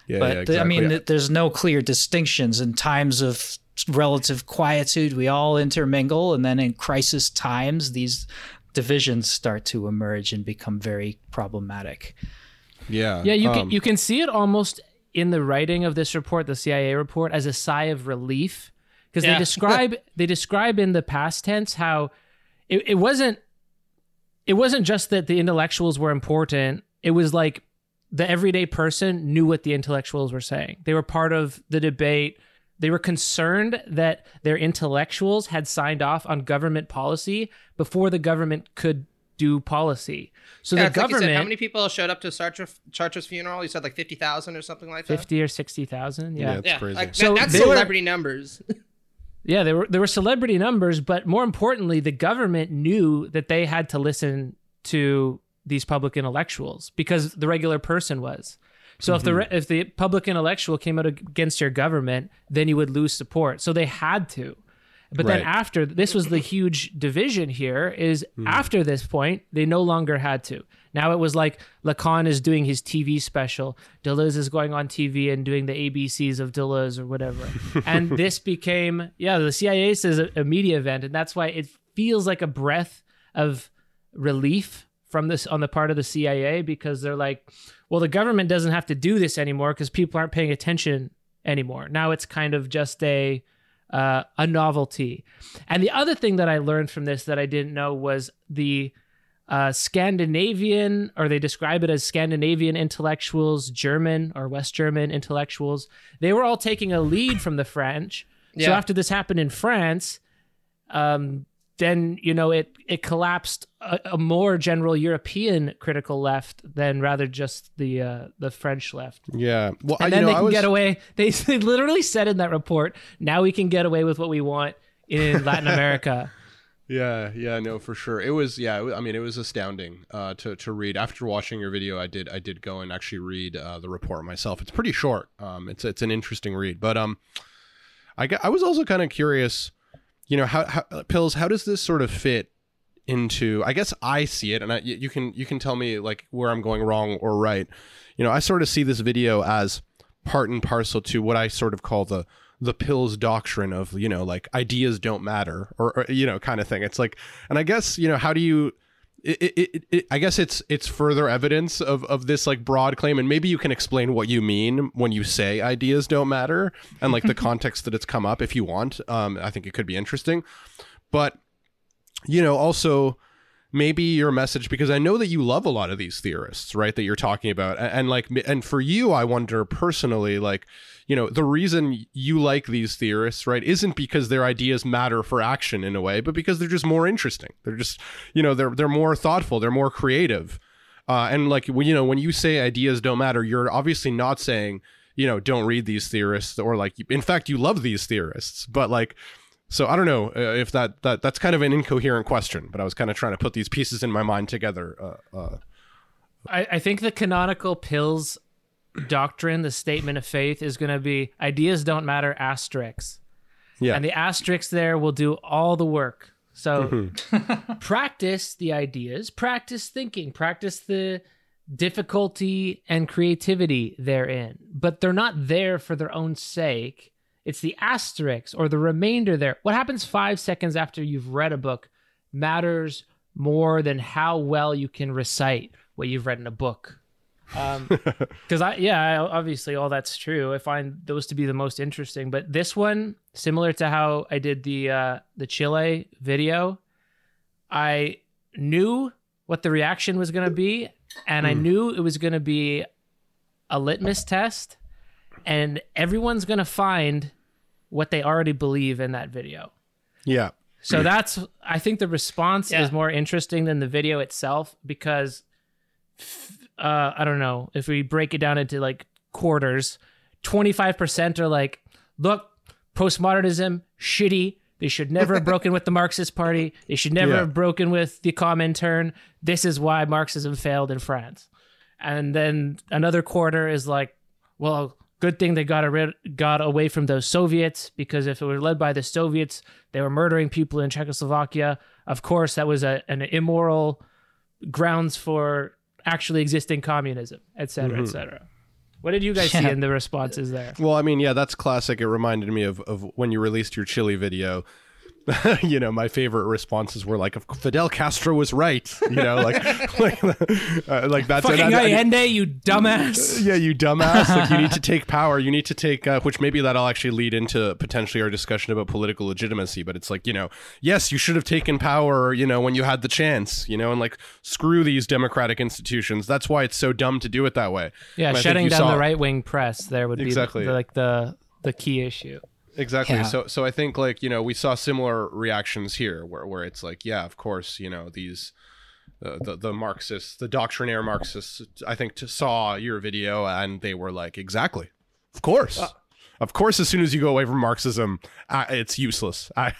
yeah, but yeah, th- i mean exactly. th- there's no clear distinctions in times of relative quietude we all intermingle and then in crisis times these divisions start to emerge and become very problematic yeah, Yeah, you um, can you can see it almost in the writing of this report, the CIA report, as a sigh of relief because Yeah. they describe they describe in the past tense how it, it wasn't it wasn't just that the intellectuals were important. It was like the everyday person knew what the intellectuals were saying. They were part of the debate. They were concerned that their intellectuals had signed off on government policy before the government could do policy. So yeah, the it's like said, government how many people showed up to Sartre, Sartre's funeral? You said like fifty thousand or something like that. fifty or sixty thousand. yeah, Yeah. it's yeah, crazy. like So that's they were- celebrity numbers. Yeah, there were there were celebrity numbers, but more importantly, the government knew that they had to listen to these public intellectuals because the regular person was. So if the mm-hmm. re- if the public intellectual came out against your government, then you would lose support. So they had to. But then after this was the huge division here is hmm. after this point they no longer had to. Now it was like Lacan is doing his TV special, Deleuze is going on TV and doing the ABCs of Deleuze or whatever, and this became yeah the CIA says a, a media event, and that's why it feels like a breath of relief from this on the part of the CIA because they're like, well the government doesn't have to do this anymore because people aren't paying attention anymore. Now it's kind of just a uh, a novelty. And the other thing that I learned from this that I didn't know was the uh, Scandinavian, or they describe it as Scandinavian intellectuals, German or West German intellectuals. They were all taking a lead from the French. So after this happened in France, um, then you know it it collapsed a, a more general European critical left than rather just the uh, the French left. Yeah. Well, I, And you then know, they I can was, get away. They, they literally said in that report, now we can get away with what we want in Latin America. Yeah, yeah, no, for sure. It was, yeah. I mean, it was astounding uh, to to read. After watching your video, I did I did go and actually read uh, the report myself. It's pretty short. Um, it's it's an interesting read, but um, I got, I was also kind of curious. You know, how, how pills? How does this sort of fit into? I guess I see it, and I, you can you can tell me like where I'm going wrong or right. You know, I sort of see this video as part and parcel to what I sort of call the the pills doctrine of you know like ideas don't matter or, or you know kind of thing it's like and i guess you know how do you it, it, it, i guess it's it's further evidence of of this like broad claim and maybe you can explain what you mean when you say ideas don't matter and like the context that it's come up if you want. Um i think it could be interesting. But you know also maybe your message because i know that you love a lot of these theorists right that you're talking about. And, and like and for you i wonder personally like you know the reason you like these theorists right isn't because their ideas matter for action in a way but because they're just more interesting. They're just you know they're they're more thoughtful they're more creative. Uh, and like when you know when you say ideas don't matter you're obviously not saying you know don't read these theorists or like in fact you love these theorists. But like so I don't know uh, if that that that's kind of an incoherent question, but I was kind of trying to put these pieces in my mind together. Uh, uh, I, I think the canonical pills doctrine, the statement of faith, is going to be ideas don't matter, asterisks. yeah, And the asterisks there will do all the work. So Mm-hmm. practice the ideas, practice thinking, practice the difficulty and creativity therein. But they're not there for their own sake. It's the asterisk or the remainder there. What happens five seconds after you've read a book matters more than how well you can recite what you've read in a book. Because I, yeah, I, obviously all that's true. I find those to be the most interesting. But this one, similar to how I did the uh, the Chile video, I knew what the reaction was going to be, and I knew it was going to be a litmus test, and everyone's going to find what they already believe in that video. yeah, So that's I think the response Yeah. is more interesting than the video itself because uh, I don't know if we break it down into like quarters, twenty five percent are like, look, postmodernism shitty. They should never have broken with the Marxist Party. They should never Yeah. have broken with the Comintern. This is why Marxism failed in France. And then another quarter is like, well, good thing they got rid, got away from those Soviets because if it were led by the Soviets, they were murdering people in Czechoslovakia. Of course, that was a, an immoral grounds for actually existing communism, et cetera, et mm-hmm. cetera. What did you guys see in the responses there? Well, I mean, yeah, that's classic. It reminded me of, of when you released your Chile video. you know, my favorite responses were like, "Fidel Castro was right." You know, like like uh, like that's Fucking and I- you dumbass. yeah, you dumbass. Like you need to take power. You need to take, uh, which maybe that'll actually lead into potentially our discussion about political legitimacy. But it's like you know, yes, you should have taken power. You know, when you had the chance. You know, and like screw these democratic institutions. That's why it's so dumb to do it that way. Yeah, And shutting down saw- the right wing press there would Exactly. be the, like the the key issue. Exactly. Yeah. So so I think like, you know, we saw similar reactions here where where it's like, yeah, of course, you know, these uh, the the Marxists, the doctrinaire Marxists, I think t- saw your video and they were like, exactly. Of course. of course as soon as you go away from Marxism, uh, it's useless. I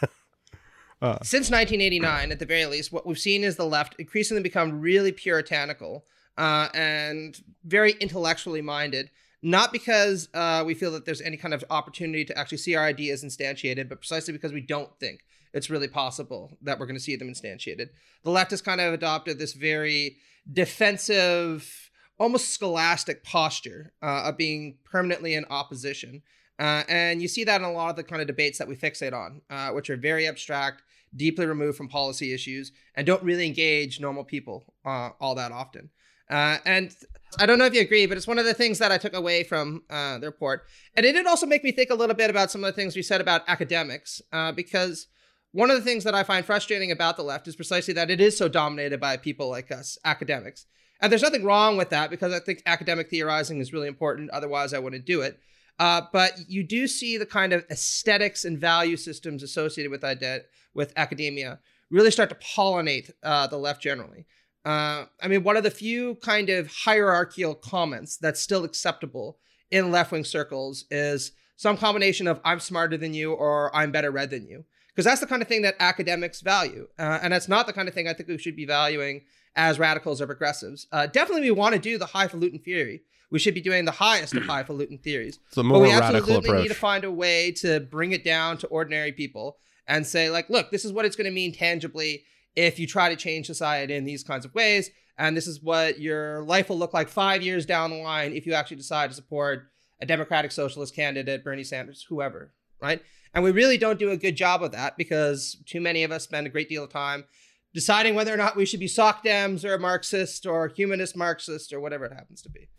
since 1989 at the very least what we've seen is the left increasingly become really puritanical uh, and very intellectually minded not because uh, we feel that there's any kind of opportunity to actually see our ideas instantiated, but precisely because we don't think it's really possible that we're going to see them instantiated. The left has kind of adopted this very defensive, almost scholastic posture uh, of being permanently in opposition. Uh, and you see that in a lot of the kind of debates that we fixate on, uh, which are very abstract, deeply removed from policy issues, and don't really engage normal people uh, all that often. Uh, and I don't know if you agree, but it's one of the things that I took away from uh, the report. And it did also make me think a little bit about some of the things we said about academics, uh, because one of the things that I find frustrating about the left is precisely that it is so dominated by people like us, academics. And there's nothing wrong with that because I think academic theorizing is really important. Otherwise, I wouldn't do it. Uh, but you do see the kind of aesthetics and value systems associated with ide- with academia really start to pollinate uh, the left generally. Uh, I mean, one of the few kind of hierarchical comments that's still acceptable in left wing circles is some combination of "I'm smarter than you" or "I'm better read than you," because that's the kind of thing that academics value, uh, and that's not the kind of thing I think we should be valuing as radicals or progressives. Uh, definitely, we want to do the highfalutin theory. We should be doing the highest of highfalutin theories. It's a But more we radical absolutely approach. need to find a way to bring it down to ordinary people and say, like, look, this is what it's going to mean tangibly if you try to change society in these kinds of ways. And this is what your life will look like five years down the line if you actually decide to support a Democratic Socialist candidate, Bernie Sanders, whoever, right? And we really don't do a good job of that because too many of us spend a great deal of time deciding whether or not we should be sock Dems or Marxist or humanist Marxist or whatever it happens to be.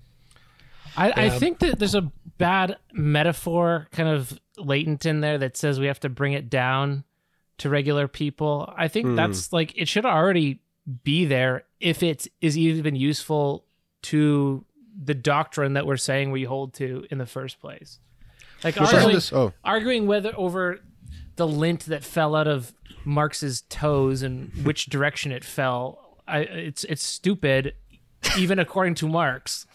I, I think that there's a bad metaphor kind of latent in there that says we have to bring it down to regular people. I think Hmm. that's like it should already be there if it is even useful to the doctrine that we're saying we hold to in the first place. Like arguing, oh, arguing whether over the lint that fell out of Marx's toes and which direction it fell, I, it's it's stupid, even according to Marx.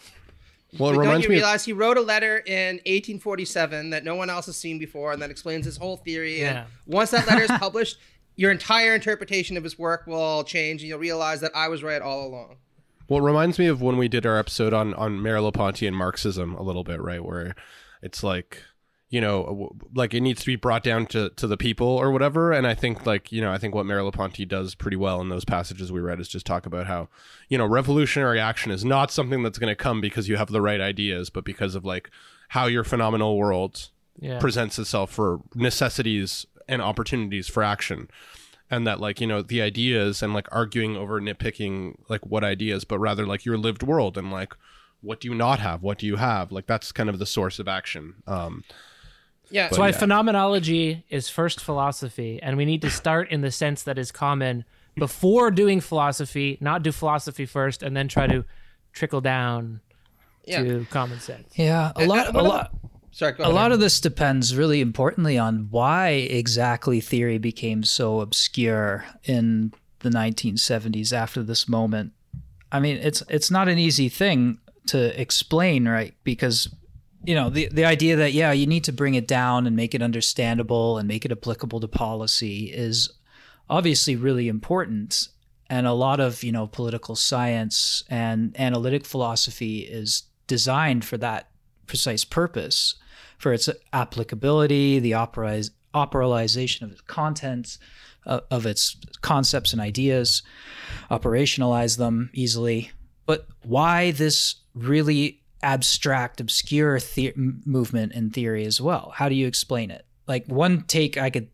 Well, it But don't reminds you me. Of, realize he wrote a letter in 1847 that no one else has seen before, and that explains his whole theory. Yeah. And once that letter is published, your entire interpretation of his work will change, and you'll realize that I was right all along. well, it reminds me of when we did our episode on on Merleau-Ponty and Marxism a little bit, right? Where it's like, you know, like it needs to be brought down to to the people or whatever. And I think like you know, I think what Merleau-Ponty does pretty well in those passages we read is just talk about how you know revolutionary action is not something that's going to come because you have the right ideas, but because of like how your phenomenal world Yeah. presents itself for necessities and opportunities for action and that like you know the ideas and like arguing over nitpicking like what ideas but rather like your lived world and like what do you not have what do you have like that's kind of the source of action um Yeah. That's But why yeah. phenomenology is first philosophy, and we need to start in the sense that is common before doing philosophy, not do philosophy first and then try to trickle down Yeah. to common sense. Yeah, a uh, lot, a of lot, Sorry, go a lot of this depends really importantly on why exactly theory became so obscure in the 1970s after this moment. I mean, it's it's not an easy thing to explain, right? Because you know the the idea that yeah, you need to bring it down and make it understandable and make it applicable to policy is obviously really important. And a lot of you know political science and analytic philosophy is designed for that precise purpose, for its applicability, the operize, operalization of its contents, uh, of its concepts and ideas, operationalize them easily. But why this really abstract, obscure the- movement in theory as well? How do you explain it? Like one take I could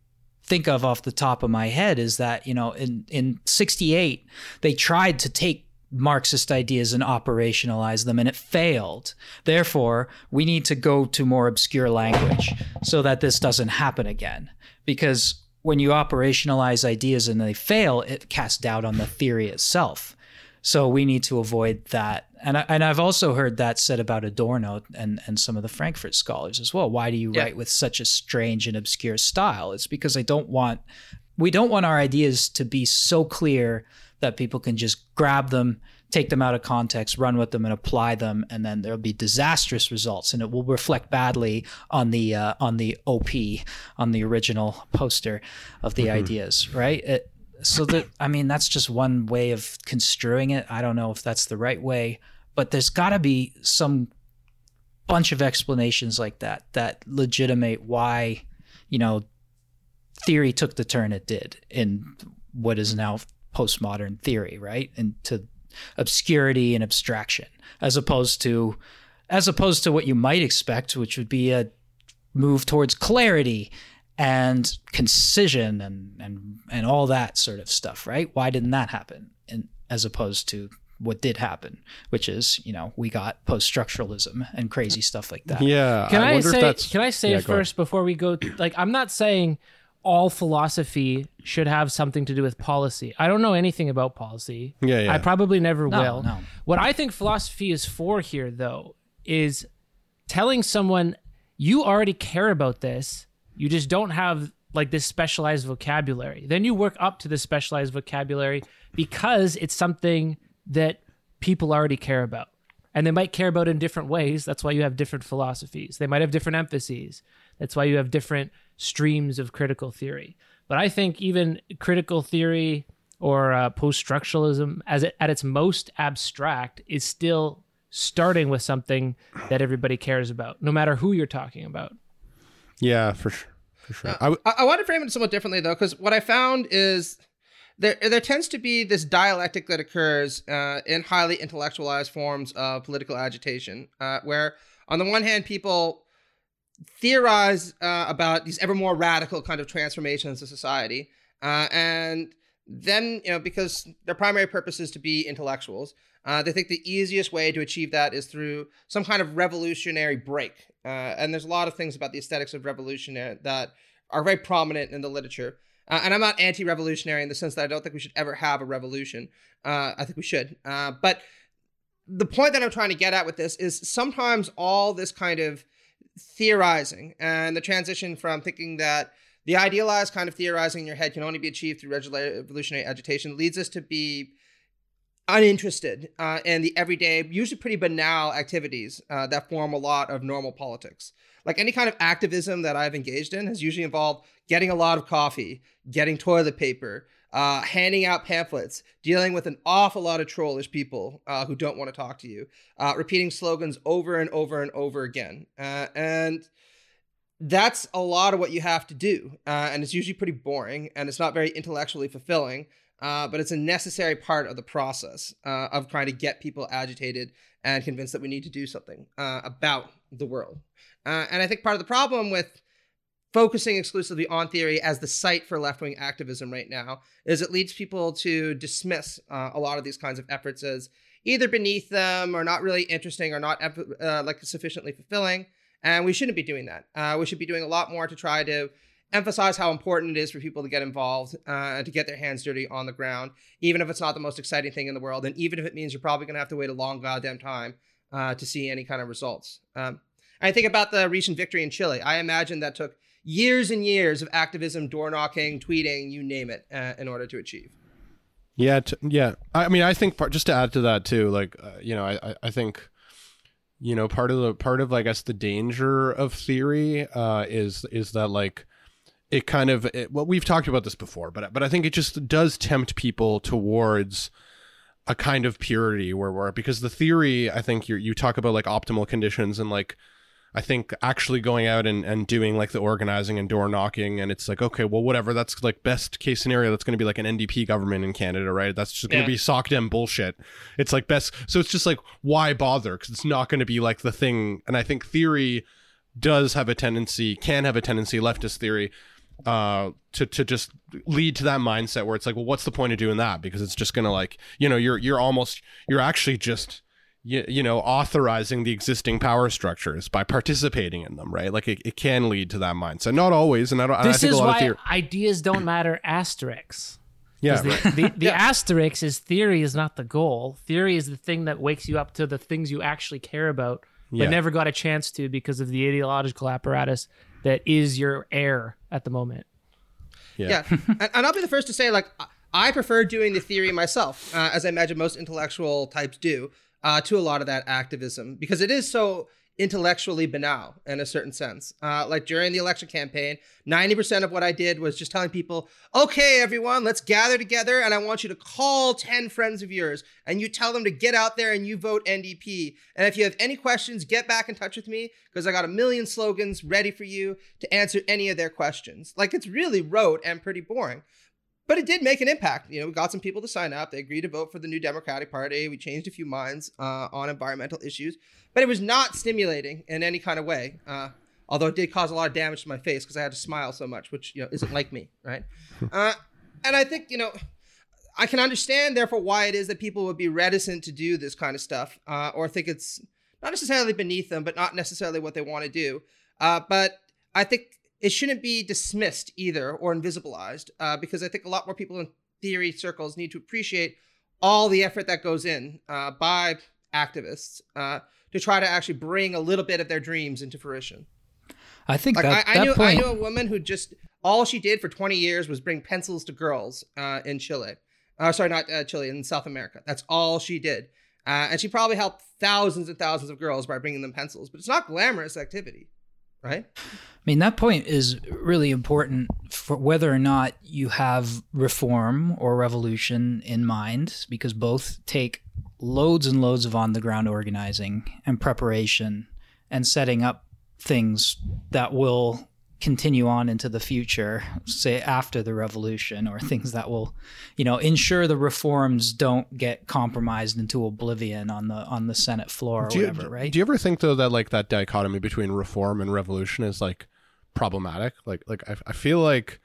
think of off the top of my head is that you know in in 68 they tried to take marxist ideas and operationalize them and it failed therefore we need to go to more obscure language so that this doesn't happen again because when you operationalize ideas and they fail it casts doubt on the theory itself so we need to avoid that. And I, and I've also heard that said about Adorno and and some of the Frankfurt scholars as well. Why do you Yeah. write with such a strange and obscure style? It's because I don't want we don't want our ideas to be so clear that people can just grab them, take them out of context, run with them, and apply them, and then there'll be disastrous results, and it will reflect badly on the uh, on the OP, on the original poster of the ideas, right? It, so that I mean, that's just one way of construing it. I don't know if that's the right way, but there's got to be some bunch of explanations like that that legitimate why, you know, theory took the turn it did in what is now postmodern theory, right? Into obscurity and abstraction, as opposed to as opposed to what you might expect, which would be a move towards clarity and concision and and and all that sort of stuff, right? Why didn't that happen? And as opposed to what did happen, which is, you know, we got post structuralism and crazy stuff like that. Yeah. Can I, wonder say? if that's. Can I say Yeah, it go ahead. first before we go? Like, I'm not saying all philosophy should have something to do with policy. I don't know anything about policy. Yeah, yeah. I probably never No, will. no. What I think philosophy is for here, though, is telling someone you already care about this. You just don't have like this specialized vocabulary. Then you work up to the specialized vocabulary because it's something that people already care about. And they might care about in different ways. That's why you have different philosophies. They might have different emphases. That's why you have different streams of critical theory. But I think even critical theory or uh, post structuralism, as it, at its most abstract, is still starting with something that everybody cares about, no matter who you're talking about. Yeah, for sure. For sure. I w- I, I want to frame it somewhat differently though, because what I found is there there tends to be this dialectic that occurs uh, in highly intellectualized forms of political agitation, uh, where on the one hand people theorize uh, about these ever more radical kind of transformations of society, uh, and then you know because their primary purpose is to be intellectuals. Uh, they think the easiest way to achieve that is through some kind of revolutionary break. Uh, and there's a lot of things about the aesthetics of revolutionary that are very prominent in the literature. Uh, and I'm not anti-revolutionary in the sense that I don't think we should ever have a revolution. Uh, I think we should. Uh, but the point that I'm trying to get at with this is sometimes all this kind of theorizing and the transition from thinking that the idealized kind of theorizing in your head can only be achieved through revolutionary agitation leads us to be uninterested uh, in the everyday, usually pretty banal activities uh, that form a lot of normal politics. Like any kind of activism that I've engaged in has usually involved getting a lot of coffee, getting toilet paper, uh, handing out pamphlets, dealing with an awful lot of trollish people uh, who don't want to talk to you, uh, repeating slogans over and over and over again. Uh, and that's a lot of what you have to do. And it's usually pretty boring and it's not very intellectually fulfilling. Uh, but it's a necessary part of the process uh, of trying to get people agitated and convinced that we need to do something uh, about the world. Uh, and I think part of the problem with focusing exclusively on theory as the site for left wing activism right now is it leads people to dismiss uh, a lot of these kinds of efforts as either beneath them or not really interesting or not uh, like sufficiently fulfilling. And we shouldn't be doing that. we should be doing a lot more to try to emphasize how important it is for people to get involved uh, to get their hands dirty on the ground, even if it's not the most exciting thing in the world, and even if it means you're probably going to have to wait a long goddamn time uh, to see any kind of results. Um, I think about the recent victory in Chile. I imagine that took years and years of activism, door knocking, tweeting, you name it, uh, in order to achieve. Yeah, t- yeah. I mean, I think part, just to add to that too, like uh, you know, I, I I think you know part of the part of I guess the danger of theory uh, is is that like it kind of it, well we've talked about this before, but but I think it just does tempt people towards a kind of purity where we're because the theory I think you you talk about like optimal conditions and like I think actually going out and, and doing like the organizing and door knocking and it's like okay well whatever that's like best case scenario that's going to be like an NDP government in Canada right? That's just going to Yeah. be sock dem bullshit. It's like best so it's just like why bother? Because it's not going to be like the thing and I think theory does have a tendency can have a tendency leftist theory uh to to just lead to that mindset where it's like well what's the point of doing that? Because it's just gonna like you know you're you're almost you're actually just you, you know authorizing the existing power structures by participating in them right? Like it, it can lead to that mindset. Not always and i don't and I This think is a lot of why theory ideas don't matter asterisks. yeah 'Cause The, the, the asterisk is theory is not the goal. Theory is the thing that wakes you up to the things you actually care about, but Yeah. never got a chance to because of the ideological apparatus that is your air at the moment. Yeah, and, and I'll be the first to say, like, I- I prefer doing the theory myself, uh, as I imagine most intellectual types do, uh, to a lot of that activism because it is so intellectually banal in a certain sense. Uh, like during the election campaign, 90% of what I did was just telling people, okay, everyone, let's gather together and I want you to call 10 friends of yours and you tell them to get out there and you vote NDP. And if you have any questions, get back in touch with me because I got a million slogans ready for you to answer any of their questions. Like it's really rote and pretty boring. But it did make an impact. You know, we got some people to sign up. They agreed to vote for the new Democratic Party. We changed a few minds uh, on environmental issues, but it was not stimulating in any kind of way. Uh, although it did cause a lot of damage to my face because I had to smile so much, which you know isn't like me, right? Uh, and I think you know, I can understand therefore why it is that people would be reticent to do this kind of stuff, uh, or think it's not necessarily beneath them, but not necessarily what they want to do. Uh, but I think it shouldn't be dismissed either or invisibilized uh, because I think a lot more people in theory circles need to appreciate all the effort that goes in uh, by activists uh, to try to actually bring a little bit of their dreams into fruition. I think Like that, I, I that knew, point. I knew a woman who just all she did for 20 years was bring pencils to girls uh, in Chile. Uh, sorry, not uh, Chile, in South America. That's all she did, uh, and she probably helped thousands and thousands of girls by bringing them pencils. But it's not glamorous activity, right? I mean, that point is really important for whether or not you have reform or revolution in mind, because both take loads and loads of on the ground organizing and preparation and setting up things that will continue on into the future, say after the revolution, or things that will, you know, ensure the reforms don't get compromised into oblivion on the on the Senate floor or do you, right? do you ever think though that like that dichotomy between reform and revolution is like problematic? Like like I, I feel like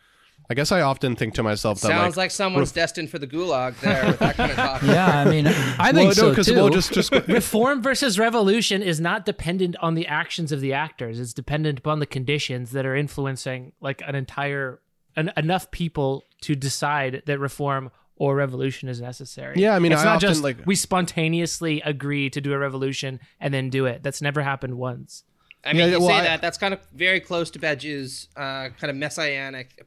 I guess I often think to myself that Sounds like, like, someone's destined for the gulag there with that kind of talk. yeah, I mean, I think well, no, so because too. well, just just Reform versus revolution is not dependent on the actions of the actors. It's dependent upon the conditions that are influencing like an entire an, enough people to decide that reform or revolution is necessary. Yeah, I mean, it's I not often, just like- we spontaneously agree to do a revolution and then do it. That's never happened once. I mean, Yeah, you well, say I- that. That's kind of very close to Badiou's uh, kind of messianic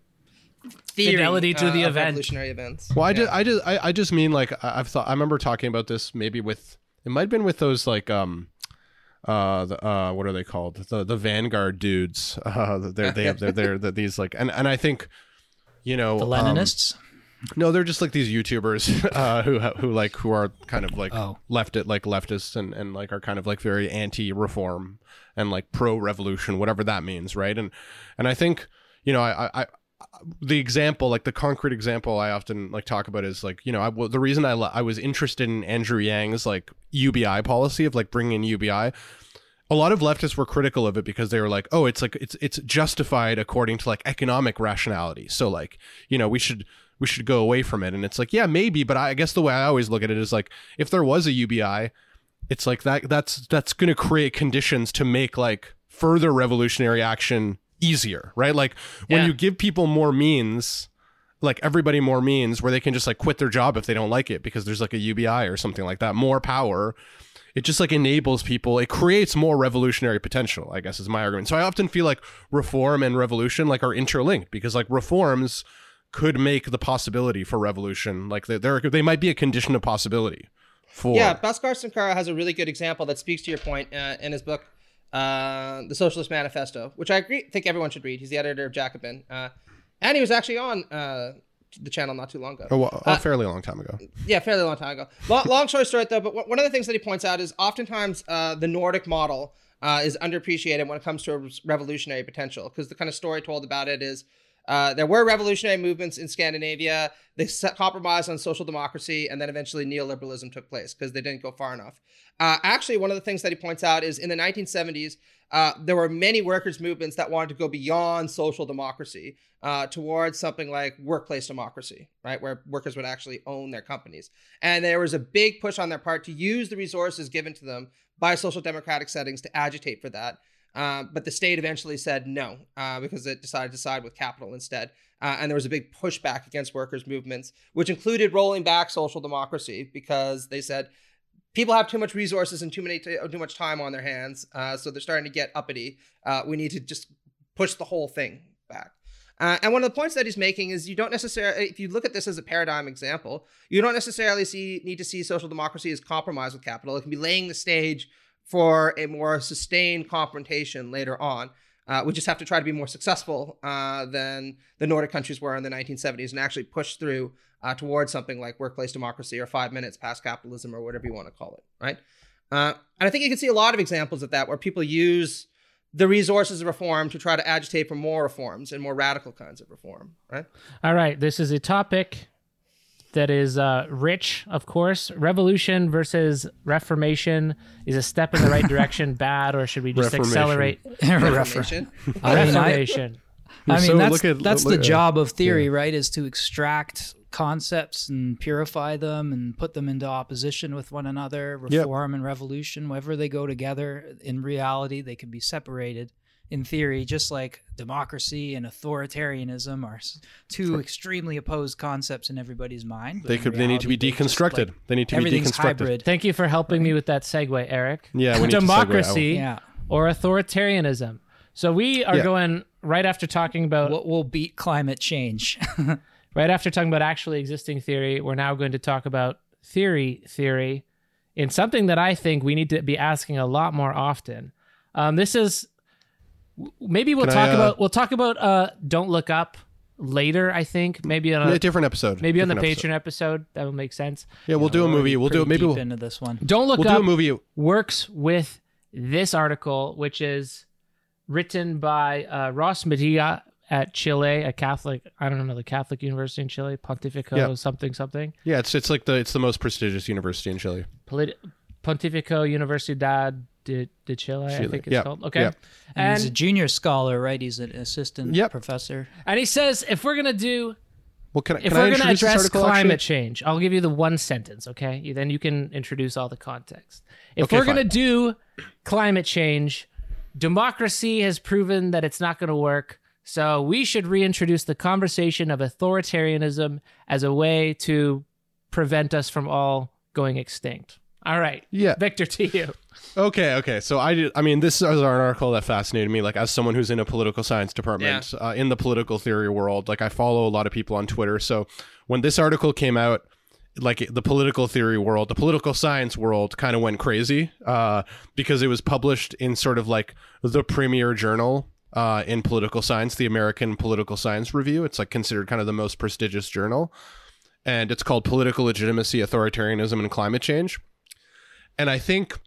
theory Fidelity to uh, the of event. revolutionary events. Well, I Yeah. just, I just, I, I just mean like I- I've thought. I remember talking about this maybe with it might have been with those like um, uh, the, uh, what are they called? The the Vanguard dudes. Uh, they're they have they're they're, they're these like and and I think, you know, the um, Leninists. no, they're just like these YouTubers uh, who who like who are kind of like Oh. left it like leftists and and like are kind of like very anti-reform and like pro-revolution, whatever that means, right? And and I think you know I I. I the example, like the concrete example, I often like talk about is like you know I, the reason I I was interested in Andrew Yang's like UBI policy of like bringing in UBI. A lot of leftists were critical of it because they were like, oh, it's like it's it's justified according to like economic rationality. So like you know we should we should go away from it. And it's like, yeah, maybe, but I guess the way I always look at it is like, if there was a UBI, it's like that that's that's going to create conditions to make like further revolutionary action easier, right? Like when Yeah. you give people more means, like everybody more means where they can just like quit their job if they don't like it because there's like a UBI or something like that, more power. It just like enables people. It creates more revolutionary potential. I guess is my argument. So I often feel like reform and revolution like are interlinked because like reforms could make the possibility for revolution like they they're, they might be a condition of possibility for Yeah, Bhaskar Sankara has a really good example that speaks to your point uh, in his book, uh, The Socialist Manifesto, which I agree, think everyone should read. He's the editor of Jacobin. Uh, and he was actually on uh, the channel not too long ago. a, wa- a fairly long time ago. Yeah, fairly long time ago. Long, long story short, though, but one one of the things that he points out is oftentimes uh, the Nordic model uh, is underappreciated when it comes to a revolutionary potential. Because the kind of story told about it is uh, there were revolutionary movements in Scandinavia. They compromised on social democracy, and then eventually neoliberalism took place because they didn't go far enough. Uh, actually, one of the things that he points out is in the 1970s, uh, there were many workers' movements that wanted to go beyond social democracy uh, towards something like workplace democracy, right, where workers would actually own their companies. And there was a big push on their part to use the resources given to them by social democratic settings to agitate for that. Uh, but the state eventually said no uh, because it decided to side with capital instead. Uh, and there was a big pushback against workers' movements, which included rolling back social democracy because they said people have too much resources and too many too much time on their hands, uh, so they're starting to get uppity. Uh, we need to just push the whole thing back. And one of the points that he's making is you don't necessarily, if you look at this as a paradigm example, you don't necessarily see need to see social democracy as compromise with capital. It can be laying the stage for a more sustained confrontation later on. Uh, we just have to try to be more successful uh, than the Nordic countries were in the 1970s and actually push through uh, towards something like workplace democracy or five minutes past capitalism or whatever you want to call it, right? Uh, and I think you can see a lot of examples of that where people use the resources of reform to try to agitate for more reforms and more radical kinds of reform, right? All right, this is a topic that is uh, rich, of course. Revolution versus reformation is a step in the right direction bad, or should we just accelerate Reformation. I mean, reformation? I mean, So that's at- that's look- the job of theory, right? Is to extract concepts and purify them and put them into opposition with one another. Yep. Reform and revolution, whenever they go together, in reality, they can be separated. In theory, just like democracy and authoritarianism are s- two extremely opposed concepts in everybody's mind. but They in could. They need to be reality, they just, like, deconstructed. they need to be everything's deconstructed. hybrid. Thank you for helping me with that segue, Eric. Yeah, we need to segue democracy Yeah. or authoritarianism. So we are Yeah. going right after talking about What will beat climate change? right after talking about actually existing theory. We're now going to talk about theory theory in something that I think we need to be asking a lot more often. Um, this is maybe we'll Can I, talk uh, about we'll talk about uh, don't look up later. I think maybe on a, a different episode. maybe on the Different Patreon episode that will make sense. Yeah, we'll do a movie. We'll do Pretty maybe deep we'll, into this one. Don't look we'll up do a movie. works with this article, which is written by uh, Ross Mittiga at Chile, a Catholic, I don't know, the Catholic University in Chile, Pontifico Yeah. something something. Yeah, it's it's like the it's the most prestigious university in Chile. Polit- Pontifico Universidad de, de Chile, I think it's yeah, called. Okay. yeah. And, And, he's a junior scholar, right? He's an assistant Yep. professor. and he says if we're going to do Well, can, I- if can we're going to address climate actually? change, I'll give you the one sentence, okay? You- Then you can introduce all the context. If Okay, we're going to do climate change, democracy has proven that it's not going to work. So we should reintroduce the conversation of authoritarianism as a way to prevent us from all going extinct. All right. Yeah. Victor, to you. Okay, okay. So I did. I mean, this is an article that fascinated me. Like as someone who's in a political science department uh, in the political theory world, like I follow a lot of people on Twitter. So when this article came out, like the political theory world, the political science world, kind of went crazy uh, because it was published in sort of like the premier journal. Uh, in political science, the American Political Science Review. It's like considered kind of the most prestigious journal. And it's called Political Legitimacy, Authoritarianism, and Climate Change. And I think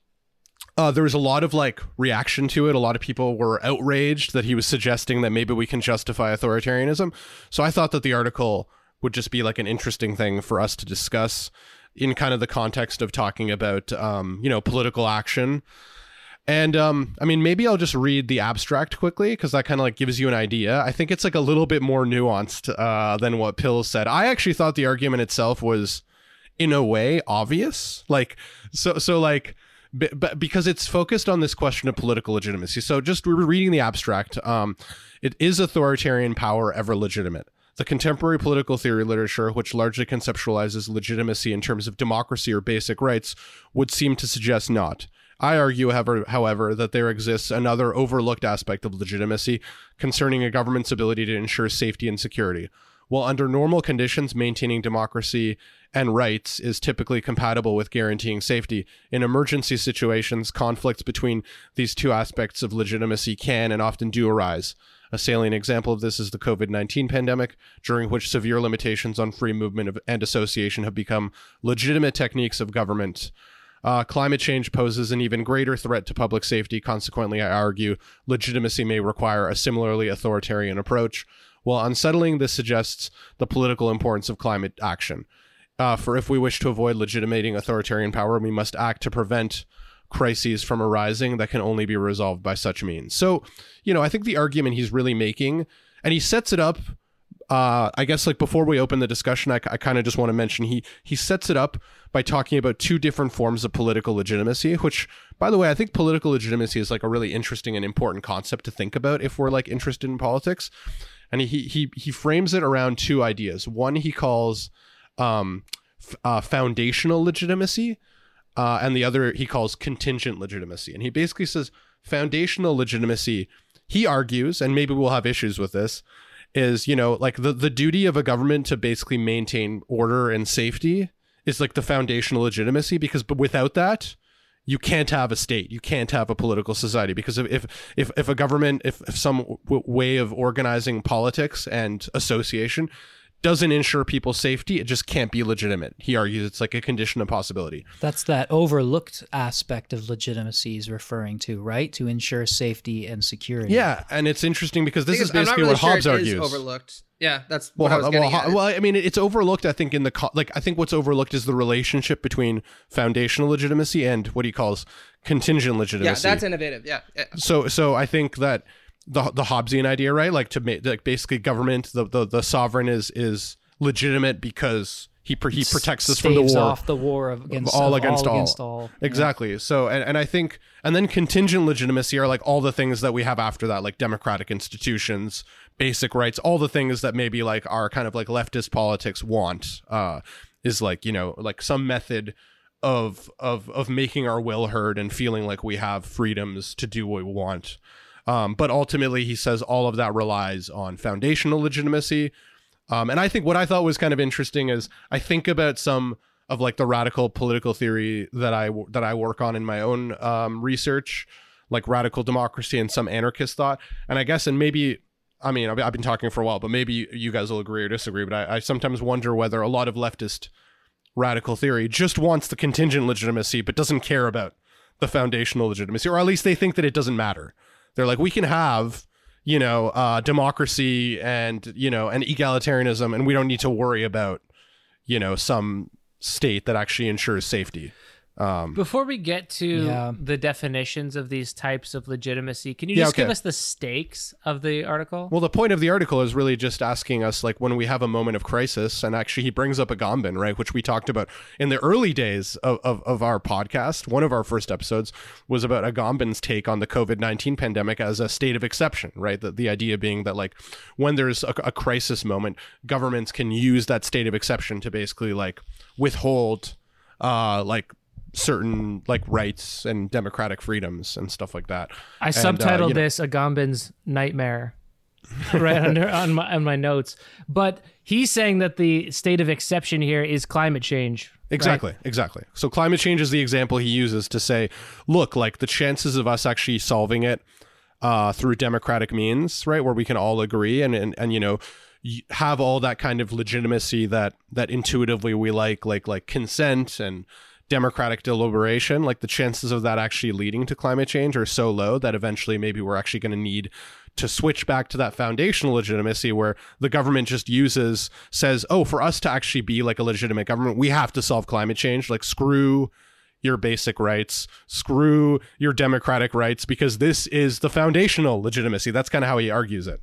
uh, there was a lot of like reaction to it. A lot of people were outraged that he was suggesting that maybe we can justify authoritarianism. So I thought that the article would just be like an interesting thing for us to discuss in kind of the context of talking about, um, you know, political action. And um, I mean, maybe I'll just read the abstract quickly because that kind of like gives you an idea. I think it's like a little bit more nuanced uh, than what Pills said. I actually thought the argument itself was, in a way, obvious. Like, so, so like, but because it's focused on this question of political legitimacy. So just we're reading the abstract. Um, it is authoritarian power ever legitimate? The contemporary political theory literature, which largely conceptualizes legitimacy in terms of democracy or basic rights, would seem to suggest not. I argue, however, however, that there exists another overlooked aspect of legitimacy concerning a government's ability to ensure safety and security. While under normal conditions, maintaining democracy and rights is typically compatible with guaranteeing safety, in emergency situations, conflicts between these two aspects of legitimacy can and often do arise. A salient example of this is the COVID 19 pandemic, during which severe limitations on free movement and association have become legitimate techniques of government. Uh, climate change poses an even greater threat to public safety. Consequently, I argue legitimacy may require a similarly authoritarian approach. While unsettling, this suggests the political importance of climate action. Uh, for if we wish to avoid legitimating authoritarian power, we must act to prevent crises from arising that can only be resolved by such means. So, you know, I think the argument he's really making, and he sets it up. Uh, I guess like before we open the discussion, I, I kind of just want to mention he he sets it up by talking about two different forms of political legitimacy. Which, by the way, I think political legitimacy is like a really interesting and important concept to think about if we're like interested in politics. And he he he frames it around two ideas. One he calls um, f- uh, foundational legitimacy, uh, and the other he calls contingent legitimacy. And he basically says foundational legitimacy. He argues, and maybe we'll have issues with this, is you know like the the duty of a government to basically maintain order and safety is like the foundational legitimacy because but without that you can't have a state you can't have a political society because if if if, if a government if, if some w- way of organizing politics and association doesn't ensure people's safety it just can't be legitimate he argues it's like a condition of possibility That's that overlooked aspect of legitimacy he's referring to, right? To ensure safety and security. yeah and it's interesting because this is Because I'm not basically really what sure Hobbes it is argues overlooked. Yeah, that's Well, I was well, getting well, at. well, I mean, it's overlooked. I think in the co- like, I think what's overlooked is the relationship between foundational legitimacy and what he calls contingent legitimacy. yeah, legitimacy. that's innovative. Yeah, yeah. so, so I think that the the Hobbesian idea, right? Like to make like basically government, the the, the sovereign is is legitimate because he pr- he protects us from the war. off the war of against all of against all. against all. Yeah. Exactly. So, and, and I think, and then contingent legitimacy are like all the things that we have after that, like democratic institutions, basic rights, all the things that maybe like our kind of like leftist politics want, uh, is like, you know, like some method of, of, of making our will heard and feeling like we have freedoms to do what we want. Um, but ultimately, he says all of that relies on foundational legitimacy. Um, and I think what I thought was kind of interesting is I think about some of like the radical political theory that I that I work on in my own um, research, like radical democracy and some anarchist thought. And I guess, and maybe, I mean, I've, been talking for a while, but maybe you guys will agree or disagree. But I, I sometimes wonder whether a lot of leftist radical theory just wants the contingent legitimacy, but doesn't care about the foundational legitimacy, or at least they think that it doesn't matter. They're like, we can have you know, uh, democracy and you know, and egalitarianism, and we don't need to worry about, you know, some state that actually ensures safety. Um, Before we get to Yeah. the definitions of these types of legitimacy, can you Yeah, just give us the stakes of the article? well, the point of the article is really just asking us, like, when we have a moment of crisis, and actually, he brings up Agamben, right, which we talked about in the early days of, of, of our podcast. One of our first episodes was about Agamben's take on the COVID 19 pandemic as a state of exception, right? The, the idea being that, like, when there's a, a crisis moment, governments can use that state of exception to basically, like, withhold, uh, like, certain like rights and democratic freedoms and stuff like that. I And, uh, subtitled you know- this Agamben's nightmare right under on my on my notes. But he's saying that the state of exception here is climate change. right? Exactly, exactly. So climate change is the example he uses to say, look, like the chances of us actually solving it uh, through democratic means, right, where we can all agree and and, and you know have all that kind of legitimacy that that intuitively we like, like like consent and democratic deliberation like the chances of that actually leading to climate change are so low that eventually maybe we're actually going to need to switch back to that foundational legitimacy where the government just uses says oh for us to actually be like a legitimate government we have to solve climate change like screw your basic rights. Screw your democratic rights because this is the foundational legitimacy. That's kind of how he argues it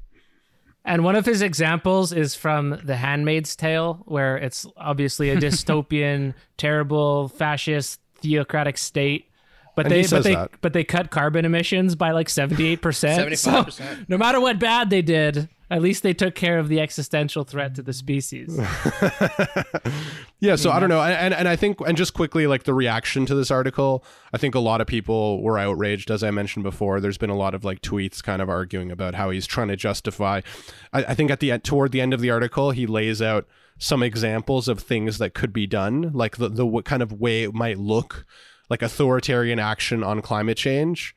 And one of his examples is from The Handmaid's Tale, where it's obviously a dystopian, terrible, fascist, theocratic state. But And they but they that. but they cut carbon emissions by like seventy eight percent. 75%. No matter what bad they did, at least they took care of the existential threat to the species. yeah so i don't know and and i think and just quickly like the reaction to this article i think a lot of people were outraged as i mentioned before there's been a lot of like tweets kind of arguing about how he's trying to justify i, I think at the end toward the end of the article he lays out some examples of things that could be done like the, the what kind of way it might look like authoritarian action on climate change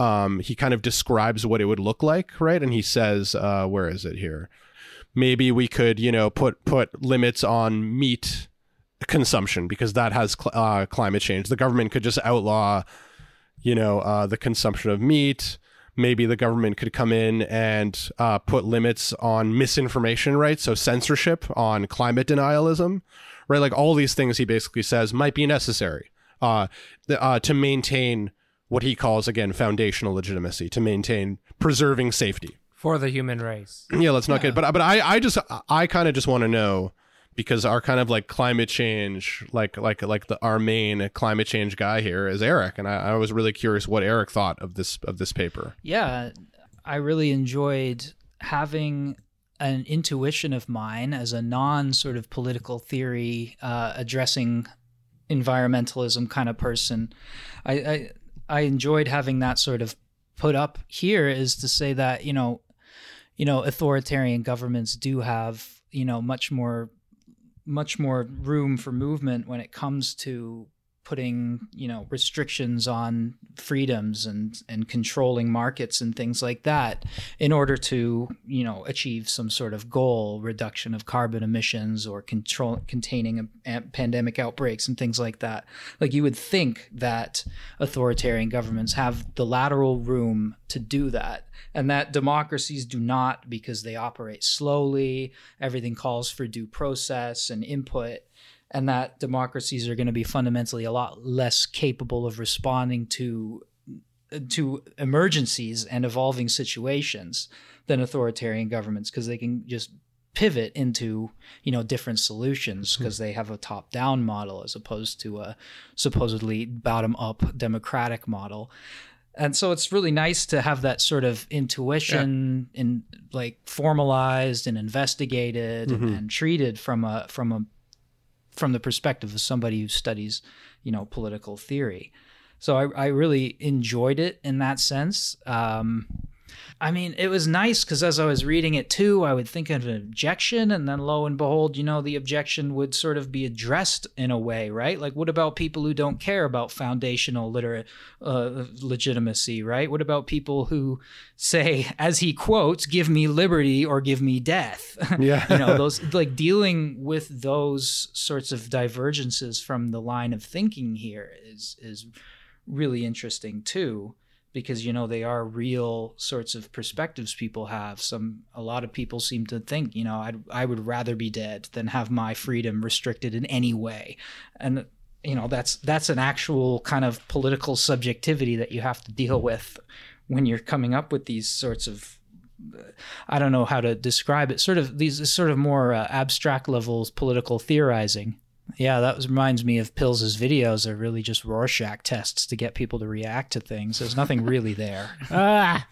um, he kind of describes what it would look like right? And he says uh, where is it here? Maybe we could you know put put limits on meat consumption because that has cl- uh, climate change. The government could just outlaw you know uh, the consumption of meat. Maybe the government could come in and uh, put limits on misinformation right? So censorship on climate denialism right? Like all these things he basically says might be necessary uh, uh, to maintain what he calls again foundational legitimacy to maintain preserving safety For the human race. yeah let's not get but but i i just i kind of just want to know because our kind of like climate change like like like the our main climate change guy here is eric and i, I was really curious what eric thought of this of this paper yeah, I really enjoyed having an intuition of mine as a non sort of political theory uh, addressing environmentalism kind of person. I, I I enjoyed having that sort of put up here is to say that you know you know authoritarian governments do have you know much more much more room for movement when it comes to putting you know restrictions on freedoms and and controlling markets and things like that in order to you know achieve some sort of goal reduction of carbon emissions or control containing a, a pandemic outbreaks and things like that. Like you would think that authoritarian governments have the lateral room to do that and that democracies do not because they operate slowly. Everything calls for due process and input and that democracies are going to be fundamentally a lot less capable of responding to to emergencies and evolving situations than authoritarian governments because they can just pivot into you know different solutions hmm. because they have a top down model as opposed to a supposedly bottom up democratic model. And so it's really nice to have that sort of intuition in like formalized and investigated and, and treated from a from a from the perspective of somebody who studies, you know, political theory. So I, I really enjoyed it in that sense. Um, I mean, it was nice because as I was reading it too, I would think of an objection, and then lo and behold, you know, the objection would sort of be addressed in a way, right? Like, what about people who don't care about foundational liter- uh, legitimacy, right? What about people who say, as he quotes, "Give me liberty or give me death"? Yeah. you know, those like dealing with those sorts of divergences from the line of thinking here is is really interesting too because you know they are real sorts of perspectives people have some a lot of people seem to think you know I'd, i would rather be dead than have my freedom restricted in any way and you know that's that's an actual kind of political subjectivity that you have to deal with when you're coming up with these sorts of I don't know how to describe it. Sort of these sort of more uh, abstract levels political theorizing. Yeah, that was, reminds me of Pills's videos are really just Rorschach tests to get people to react to things. There's nothing really there. Ah.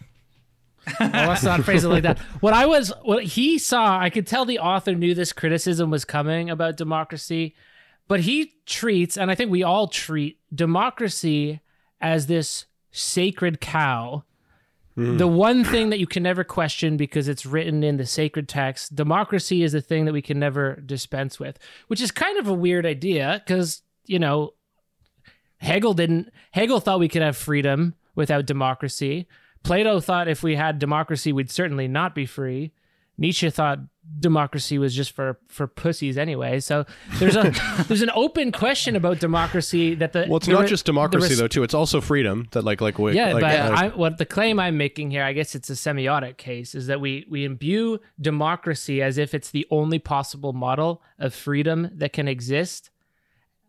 well, let's not phrase it like that. What I was, what he saw, I could tell the author knew this criticism was coming about democracy, but he treats, and I think we all treat democracy as this sacred cow. The one thing that you can never question because it's written in the sacred text, democracy is the thing that we can never dispense with, which is kind of a weird idea because, you know, Hegel didn't, Hegel thought we could have freedom without democracy. Plato thought if we had democracy, we'd certainly not be free. Nietzsche thought democracy was just for for pussies anyway. So there's a there's an open question about democracy that the Well, it's not re- just democracy res- though, too. It's also freedom. That like like we, yeah, like, but like- I, what the claim I'm making here, I guess it's a semiotic case, is that we we imbue democracy as if it's the only possible model of freedom that can exist.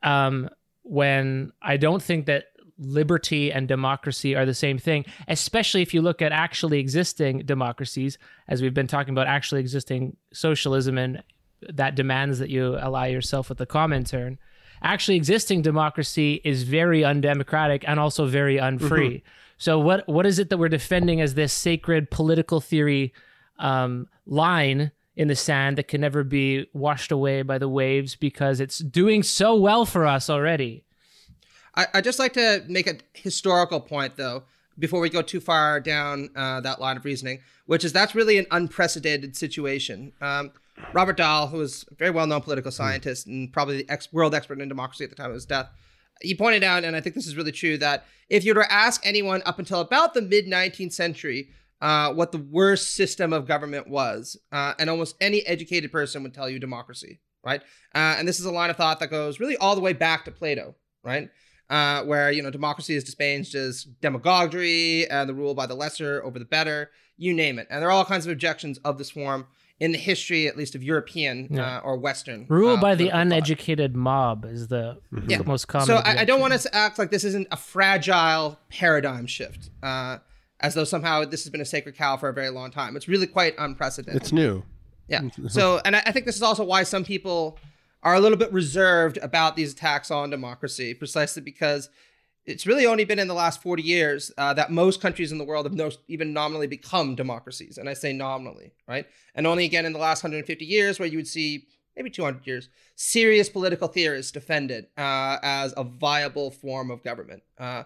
Um, when I don't think that liberty and democracy are the same thing, especially if you look at actually existing democracies, as we've been talking about actually existing socialism and that demands that you ally yourself with the Comintern. Actually existing democracy is very undemocratic and also very unfree. So what what is it that we're defending as this sacred political theory um, line in the sand that can never be washed away by the waves because it's doing so well for us already? I, I just like to make a historical point though before we go too far down uh, that line of reasoning, which is that's really an unprecedented situation. Um, Robert Dahl, who was a very well-known political scientist and probably the ex- world expert in democracy at the time of his death, he pointed out, and I think this is really true, that if you were to ask anyone up until about the mid 19th century uh, what the worst system of government was, uh, and almost any educated person would tell you democracy, right? Uh, and this is a line of thought that goes really all the way back to Plato, right? Uh, where you know democracy is dispensed as demagoguery and the rule by the lesser over the better, you name it. And there are all kinds of objections of this form in the history, at least of European Yeah. uh, or Western. Rule uh, by the political thought. uneducated mob is the, Yeah. most common. So I, I don't want us to act like this isn't a fragile paradigm shift, uh, as though somehow this has been a sacred cow for a very long time. It's really quite unprecedented. it's new. Yeah. So, and I, I think this is also why some people are a little bit reserved about these attacks on democracy, precisely because it's really only been in the last 40 years uh, that most countries in the world have no, even nominally become democracies. And I say nominally, right? And only again in the last 150 years where you would see, maybe 200 years, serious political theorists defend it uh, as a viable form of government. Uh,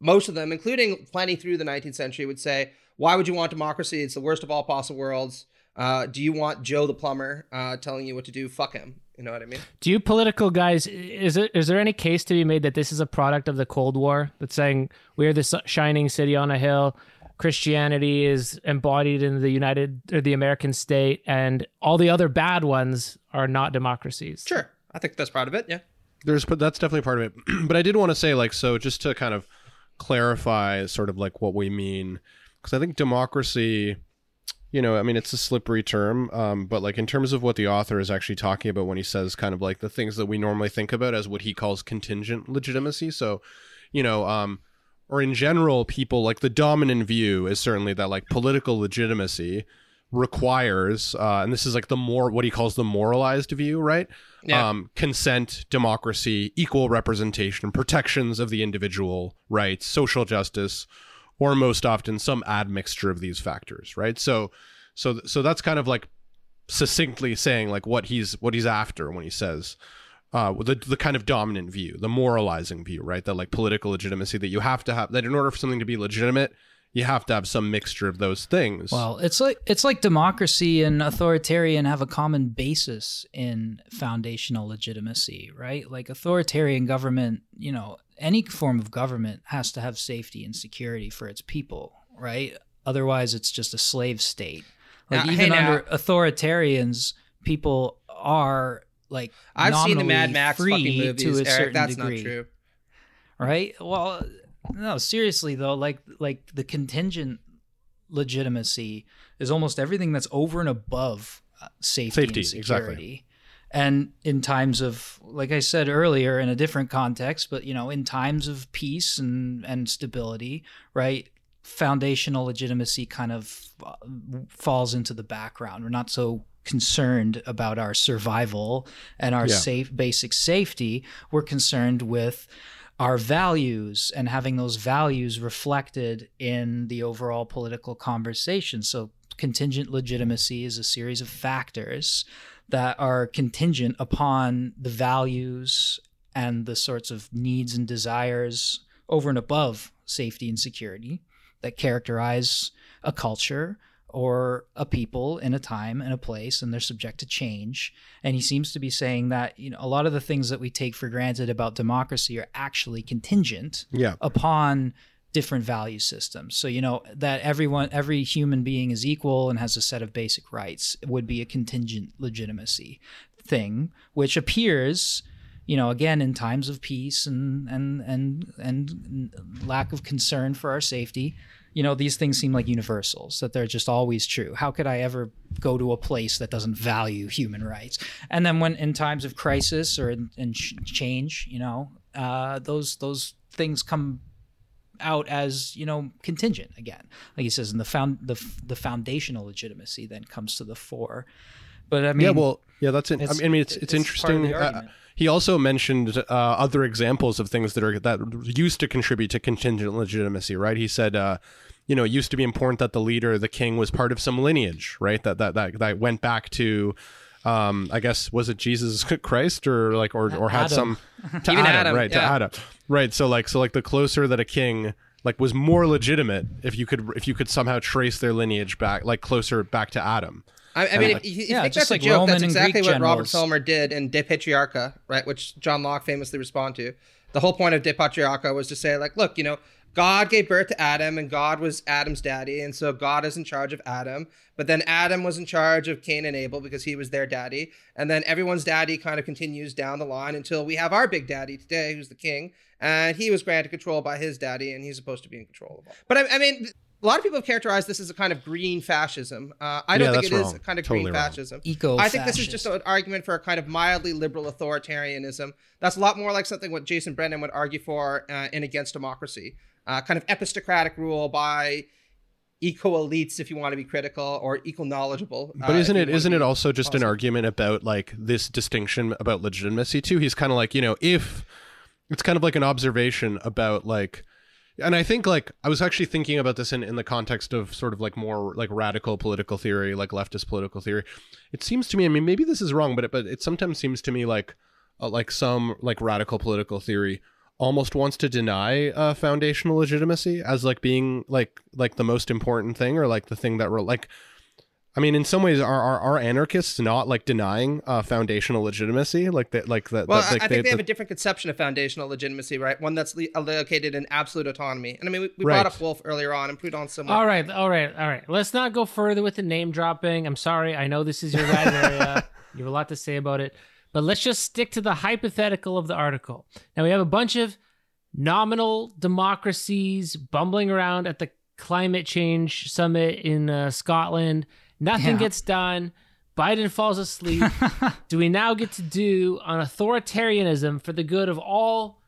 most of them, including plenty through the 19th century, would say, why would you want democracy? It's the worst of all possible worlds. Uh, do you want Joe the plumber uh, telling you what to do? Fuck him. You know what I mean? Do you political guys is it is there any case to be made that this is a product of the Cold War that's saying we're the shining city on a hill, Christianity is embodied in the United or the American state, and all the other bad ones are not democracies? Sure. I think that's part of it. Yeah. There's, but that's definitely part of it. but I did want to say, like, so just to kind of clarify, sort of like what we mean, because I think democracy, you know, I mean, it's a slippery term, um, but like in terms of what the author is actually talking about when he says kind of like the things that we normally think about as what he calls contingent legitimacy. So, you know, um, or in general, people like the dominant view is certainly that like political legitimacy requires, uh, and this is like the more what he calls the moralized view, right? Yeah. Um, consent, democracy, equal representation, protections of the individual rights, social justice, or most often some admixture of these factors, right? So, so, so that's kind of like succinctly saying like what he's what he's after when he says uh, the the kind of dominant view, the moralizing view, right? That like political legitimacy that you have to have that in order for something to be legitimate, you have to have some mixture of those things. Well, it's like it's like democracy and authoritarian have a common basis in foundational legitimacy, right? Like authoritarian government, you know, any form of government has to have safety and security for its people, right? Otherwise, it's just a slave state. Like Now, even hey, now- under authoritarians, people are like I've seen the Mad nominally Max free fucking movies, to a Eric. certain That's degree not true. right well no seriously though like like the contingent legitimacy is almost everything that's over and above uh, safety, Safety, and exactly. security and in times of like i said earlier in a different context but you know in times of peace and and stability right foundational legitimacy kind of uh, falls into the background we're not so concerned about our survival and our Yeah. safe basic safety we're concerned with our values and having those values reflected in the overall political conversation. So, contingent legitimacy is a series of factors that are contingent upon the values and the sorts of needs and desires over and above safety and security that characterize a culture or a people in a time and a place and they're subject to change. And he seems to be saying that you know a lot of the things that we take for granted about democracy are actually contingent yeah, upon different value systems. So you know that everyone every human being is equal and has a set of basic rights would be a contingent legitimacy thing which appears you know again in times of peace and and and and lack of concern for our safety you know these things seem like universals that they're just always true how could i ever go to a place that doesn't value human rights and then when in times of crisis or in, in change you know uh, those those things come out as you know contingent again like he says and the found the, the foundational legitimacy then comes to the fore but i mean yeah, well, yeah, that's it. I mean, it's it's, it's interesting. He also mentioned uh, other examples of things that are that used to contribute to contingent legitimacy, right? He said, uh, you know, it used to be important that the leader, the king, was part of some lineage, right? That that that that went back to. Um, I guess was it Jesus Christ or like or or had Adam. some to Adam, Adam, right? yeah. To Adam, right? So like so like the closer that a king like was more legitimate if you could if you could somehow trace their lineage back like closer back to Adam. I, I mean, if you, you Yeah, think just that's like a joke, Roman that's exactly Greek what Robert generals. Filmer did in De Patriarcha, right? Which John Locke famously responded to. The whole point of De Patriarcha was to say, like, look, you know, God gave birth to Adam, and God was Adam's daddy, and so God is in charge of Adam. But then Adam was in charge of Cain and Abel because he was their daddy, and then everyone's daddy kind of continues down the line until we have our big daddy today, who's the king, and he was granted control by his daddy, and he's supposed to be in control of all. But I, I mean. A lot of people have characterized this as a kind of green fascism. Uh, I don't Yeah, think that's it is wrong. a kind of Totally green wrong. fascism. eco I think this is just an argument for a kind of mildly liberal authoritarianism. That's a lot more like something what Jason Brennan would argue for uh, in Against Democracy. Uh, kind of epistocratic rule by eco elites, if you want to be critical, or eco knowledgeable. But uh, isn't if it you want isn't it also just an argument about like this distinction about legitimacy too? He's kind of like, you know, if it's kind of like an observation about like and I think like I was actually thinking about this in, in the context of sort of like more like radical political theory, like leftist political theory. It seems to me, I mean, maybe this is wrong, but it, but it sometimes seems to me like uh, like some like radical political theory almost wants to deny uh, foundational legitimacy as like being like like the most important thing or like the thing that we're like I mean, in some ways, are are, are anarchists not like denying uh, foundational legitimacy, like that, like that? Well, that, I- like, I think they, have a different conception of foundational legitimacy, right? One that's le- located in absolute autonomy. And I mean, we, we brought up Wolff earlier on, and Proudhon's similar. All right, all right, all right. Let's not go further with the name dropping. I'm sorry. I know this is your bad area. You have a lot to say about it. But let's just stick to the hypothetical of the article. Now, we have a bunch of nominal democracies bumbling around at the climate change summit in uh, Scotland. Nothing Yeah. gets done. Biden falls asleep. do we now get to do on authoritarianism for the good of all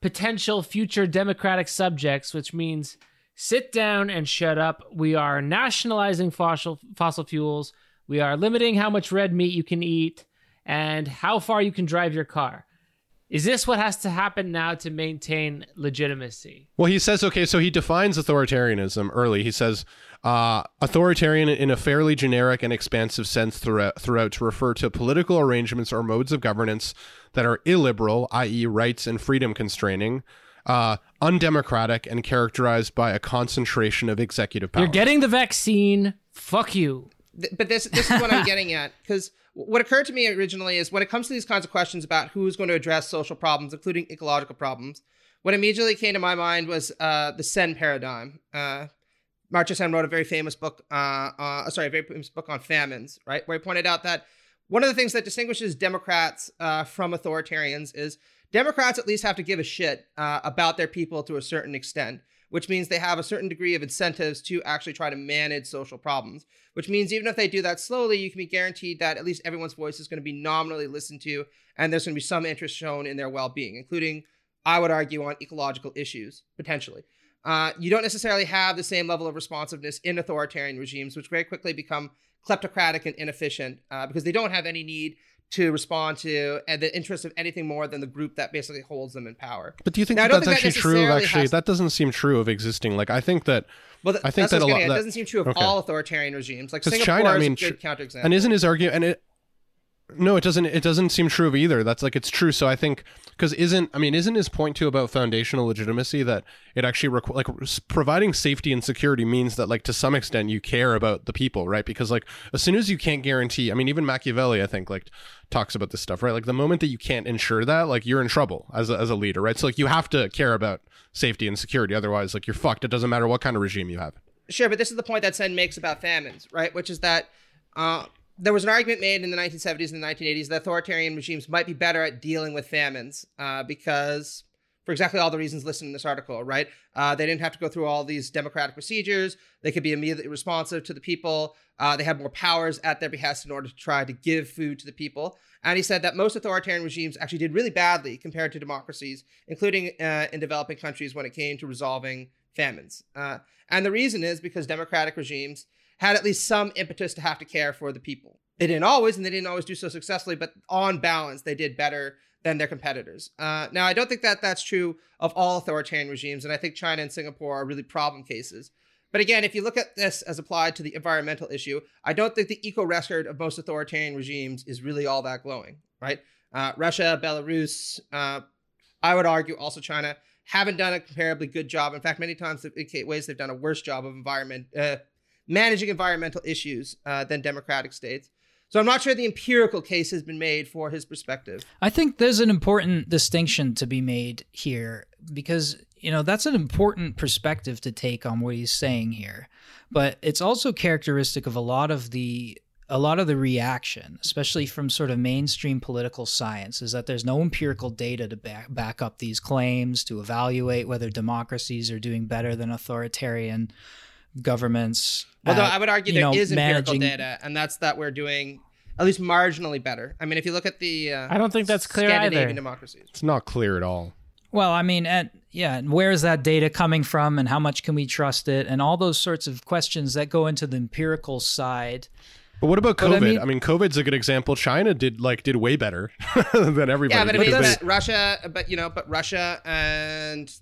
potential future democratic subjects, which means sit down and shut up. We are nationalizing fossil fossil fuels. We are limiting how much red meat you can eat and how far you can drive your car. Is this what has to happen now to maintain legitimacy? Well, he says, okay, so he defines authoritarianism early. He says, uh, authoritarian in a fairly generic and expansive sense throughout, throughout to refer to political arrangements or modes of governance that are illiberal, i.e., rights and freedom constraining, uh, undemocratic, and characterized by a concentration of executive power. You're getting the vaccine. Fuck you. But this this is what I'm getting at because what occurred to me originally is when it comes to these kinds of questions about who's going to address social problems, including ecological problems, what immediately came to my mind was uh, the Sen paradigm. Uh, Amartya Sen wrote a very famous book, uh, uh, sorry, a very famous book on famines, right, where he pointed out that one of the things that distinguishes Democrats uh, from authoritarians is Democrats at least have to give a shit uh, about their people to a certain extent, which means they have a certain degree of incentives to actually try to manage social problems. Which means even if they do that slowly, you can be guaranteed that at least everyone's voice is going to be nominally listened to, and there's going to be some interest shown in their well-being, including, I would argue, on ecological issues potentially. Uh, you don't necessarily have the same level of responsiveness in authoritarian regimes, which very quickly become kleptocratic and inefficient uh, because they don't have any need to respond to uh, the interest of anything more than the group that basically holds them in power. But do you think Now, that that's think that actually true of actually? That doesn't seem true of existing. Like, I think that, Well, th- I think that a lot- that- it doesn't seem true of okay. all authoritarian regimes. Like Singapore China, I is mean, a good counterexample. and isn't his argument, and it, no, it doesn't, it doesn't seem true of either. That's like, it's true. So I think, because isn't, I mean, isn't his point too about foundational legitimacy that it actually, requ- like, providing safety and security means that, like, to some extent, you care about the people, right? Because, like, as soon as you can't guarantee, I mean, even Machiavelli, I think, like, talks about this stuff, right? Like, the moment that you can't ensure that, like, you're in trouble as a, as a leader, right? So, like, you have to care about safety and security. Otherwise, like, you're fucked. It doesn't matter what kind of regime you have. Sure, but this is the point that Sen makes about famines, right? Which is that uh, there was an argument made in the 1970s and the 1980s that authoritarian regimes might be better at dealing with famines uh, because, for exactly all the reasons listed in this article, right? Uh, they didn't have to go through all these democratic procedures. They could be immediately responsive to the people. Uh, they had more powers at their behest in order to try to give food to the people. And he said that most authoritarian regimes actually did really badly compared to democracies, including uh, in developing countries when it came to resolving famines. Uh, and the reason is because democratic regimes had at least some impetus to have to care for the people. They didn't always, and they didn't always do so successfully, but on balance, they did better than their competitors. Uh, now, I don't think that that's true of all authoritarian regimes, and I think China and Singapore are really problem cases. But again, if you look at this as applied to the environmental issue, I don't think the eco record of most authoritarian regimes is really all that glowing, right? Uh, Russia, Belarus, uh, I would argue also China haven't done a comparably good job. In fact, many times in ways they've done a worse job of environment uh, managing environmental issues uh, than democratic states. So I'm not sure the empirical case has been made for his perspective. I think there's an important distinction to be made here because, you know, that's an important perspective to take on what he's saying here. But it's also characteristic of a lot of the a lot of the reaction, especially from sort of mainstream political science, is that there's no empirical data to back, back up these claims, to evaluate whether democracies are doing better than authoritarian governments. Although at, I would argue you there know, is empirical data, and that's that we're doing at least marginally better. I mean, if you look at the uh, I don't think that's clear either. democracies. It's not clear at all. Well, I mean, and yeah, and where is that data coming from, and how much can we trust it, and all those sorts of questions that go into the empirical side. But what about COVID? I I mean- mean, COVID's a good example. China did like did way better than everybody. Yeah, but I mean, because but Russia, but you know, but Russia and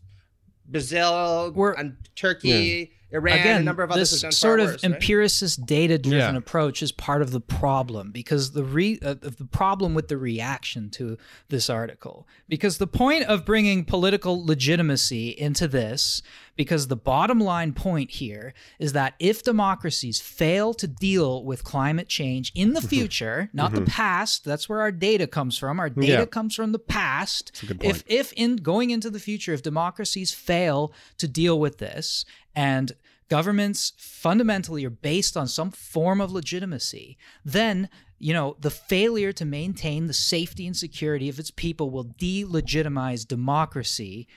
Brazil We're- and Turkey Iran, again, a number of others this have done sort far of worse, right? empiricist, data-driven Yeah. approach is part of the problem because the re- uh, the problem with the reaction to this article. Because the point of bringing political legitimacy into this, because the bottom line point here is that if democracies fail to deal with climate change in Mm-hmm. the future, not the past, that's where our data comes from. Our data Yeah. comes from the past. a good If if in going into the future, if democracies fail to deal with this and governments fundamentally are based on some form of legitimacy, then you know the failure to maintain the safety and security of its people will delegitimize democracy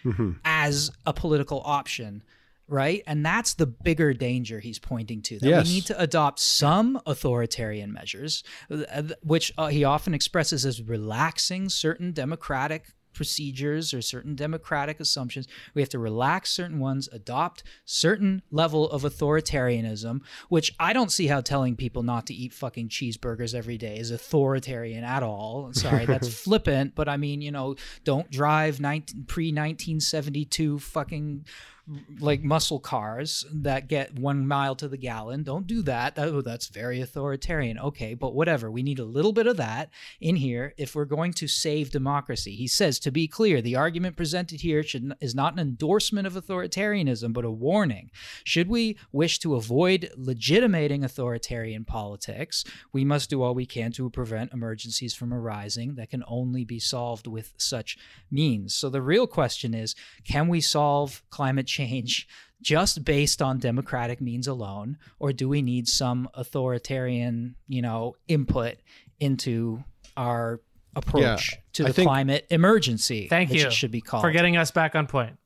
as a political option right and that's the bigger danger he's pointing to that Yes. we need to adopt some authoritarian measures uh, which uh, he often expresses as relaxing certain democratic procedures or certain democratic assumptions. We have to relax certain ones adopt certain level of authoritarianism which i don't see how telling people not to eat fucking cheeseburgers every day is authoritarian at all. Sorry that's flippant but i mean you know don't drive 19, pre-1972 fucking like muscle cars that get one mile to the gallon. Don't do that. oh, That's very authoritarian. Okay, but whatever. We need a little bit of that in here if we're going to save democracy. He says, to be clear, the argument presented here should, is not an endorsement of authoritarianism, but a warning. Should we wish to avoid legitimating authoritarian politics, we must do all we can to prevent emergencies from arising that can only be solved with such means. So the real question is can we solve climate change just based on democratic means alone, or do we need some authoritarian, you know, input into our approach to the think- climate emergency? Thank you it should be called. for getting us back on point.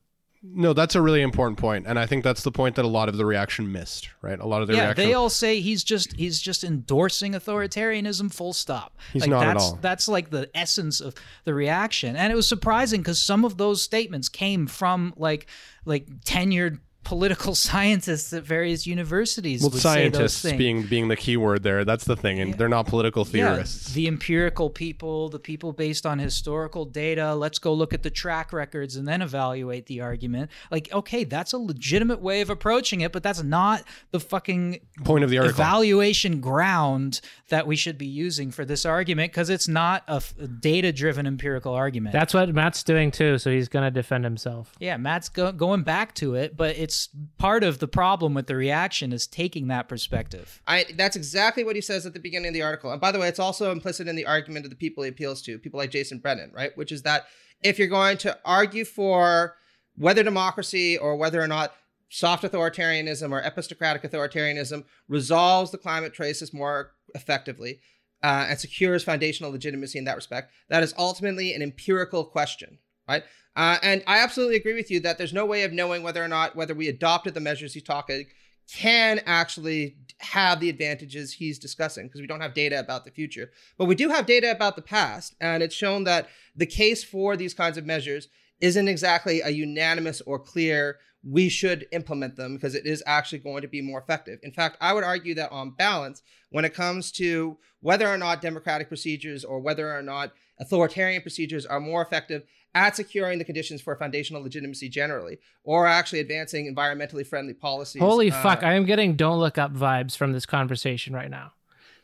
No, that's a really important point, and I think that's the point that a lot of the reaction missed. Right, a lot of the yeah, reaction. they all say he's just he's just endorsing authoritarianism. Full stop. He's like, not at that's, all. That's like the essence of the reaction, and it was surprising because some of those statements came from like like tenured political scientists at various universities. well, would say those scientists being being the key word there. That's the thing, and they're not political theorists. Yeah, the empirical people, the people based on historical data. Let's go look at the track records and then evaluate the argument. Like, okay, that's a legitimate way of approaching it, but that's not the fucking Point of the article. evaluation ground that we should be using for this argument because it's not a, data driven empirical argument. That's what Matt's doing too, so he's gonna defend himself. yeah, Matt's go- going back to it, but it's part of the problem with the reaction is taking that perspective. I that's exactly what he says at the beginning of the article. And by the way, it's also implicit in the argument of the people he appeals to, people like Jason Brennan, right? Which is that if you're going to argue for whether democracy or whether or not soft authoritarianism or epistocratic authoritarianism resolves the climate crisis more effectively uh, and secures foundational legitimacy in that respect, that is ultimately an empirical question, right? Uh, and I absolutely agree with you that there's no way of knowing whether or not whether we adopted the measures he's talking can actually have the advantages he's discussing because we don't have data about the future. But we do have data about the past, and it's shown that the case for these kinds of measures isn't exactly a unanimous or clear we should implement them because it is actually going to be more effective. In fact, I would argue that on balance, when it comes to whether or not democratic procedures or whether or not authoritarian procedures are more effective at securing the conditions for foundational legitimacy generally, or actually advancing environmentally friendly policies. Holy uh, fuck, I am getting don't look up vibes from this conversation right now.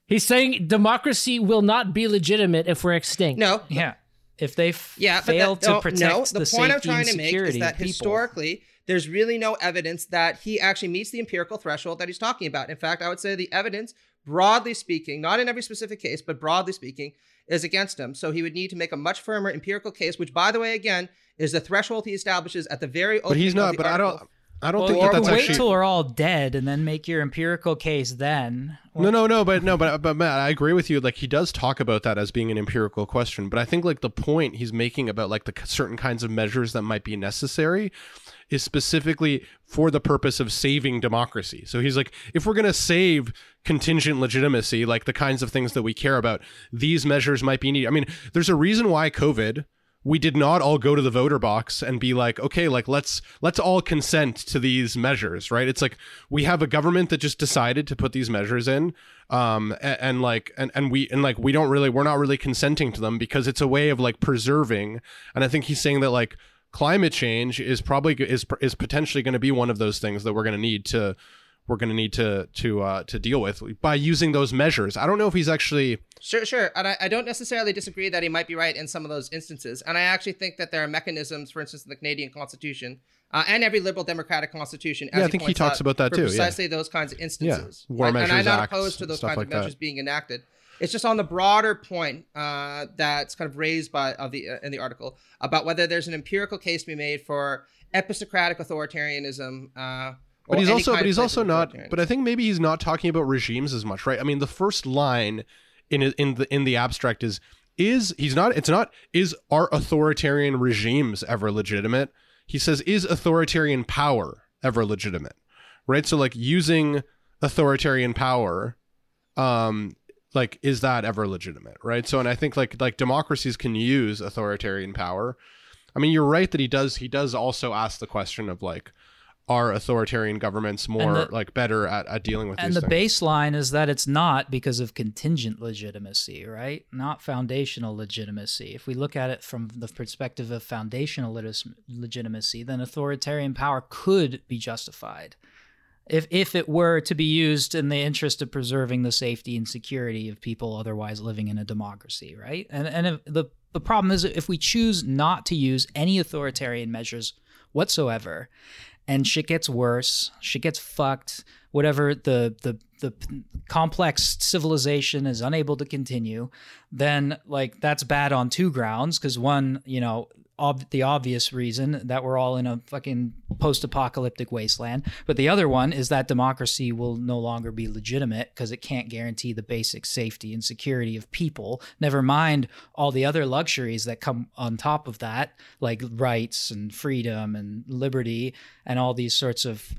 He's saying democracy will not be legitimate if we're extinct. No, Yeah. If they f- Yeah, but fail that- to no, protect no, the, the, safety point I'm trying and to make is that people. historically there's really no evidence that he actually meets the empirical threshold that he's talking about. In fact, I would say the evidence, broadly speaking, not in every specific case, but broadly speaking, is against him. So he would need to make a much firmer empirical case, which, by the way, again, is the threshold he establishes at the very but he's opening of not. the But I don't. I don't Well, think or that that's wait actually. till we're all dead and then make your empirical case then. No, no, no, but no, but but Matt, I agree with you. Like he does talk about that as being an empirical question, but I think like the point he's making about like the certain kinds of measures that might be necessary is specifically for the purpose of saving democracy. So he's like, if we're gonna save contingent legitimacy, like the kinds of things that we care about, these measures might be needed. I mean, there's a reason why COVID we did not all go to the voter box and be like okay like let's let's all consent to these measures right it's like we have a government that just decided to put these measures in um and, and like and, and we and like we don't really we're not really consenting to them because it's a way of like preserving and i think he's saying that like climate change is probably is is potentially going to be one of those things that we're going to need to we're going to need to to uh, to deal with by using those measures. I don't know if he's actually Sure, sure. And I, I don't necessarily disagree that he might be right in some of those instances. And I actually think that there are mechanisms, for instance, in the Canadian Constitution uh, and every liberal democratic constitution. As Yeah, I think he talks out, about that too, yeah. Precisely those kinds of instances. Yeah, War and, and I'm Measures not Acts, opposed to those kinds like of that. measures being enacted. It's just on the broader point uh, that's kind of raised by of the uh, in the article about whether there's an empirical case to be made for epistocratic authoritarianism. Uh, But he's also, but he's also not. But I think maybe he's not talking about regimes as much, right? I mean, the first line in in the in the abstract is is he's not. It's not. Is are authoritarian regimes ever legitimate? He says, is authoritarian power ever legitimate? Right. So like using authoritarian power, um, like is that ever legitimate? Right. So and I think like like democracies can use authoritarian power. I mean, you're right that he does. He does also ask the question of like, are authoritarian governments more the- like better at, at dealing with and the things? baseline is that it's not because of contingent legitimacy, right? Not foundational legitimacy. If we look at it from the perspective of foundational legitimacy, then authoritarian power could be justified. If, if it were to be used in the interest of preserving the safety and security of people otherwise living in a democracy, right? And and if the the problem is if we choose not to use any authoritarian measures whatsoever, and shit gets worse, shit gets fucked, whatever the the the complex civilization is unable to continue, then like that's bad on two grounds because one, you know, ob- the obvious reason that we're all in a fucking post-apocalyptic wasteland, but the other one is that democracy will no longer be legitimate because it can't guarantee the basic safety and security of people. Never mind all the other luxuries that come on top of that, like rights and freedom and liberty and all these sorts of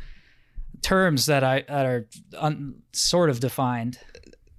terms that I that are un, sort of defined.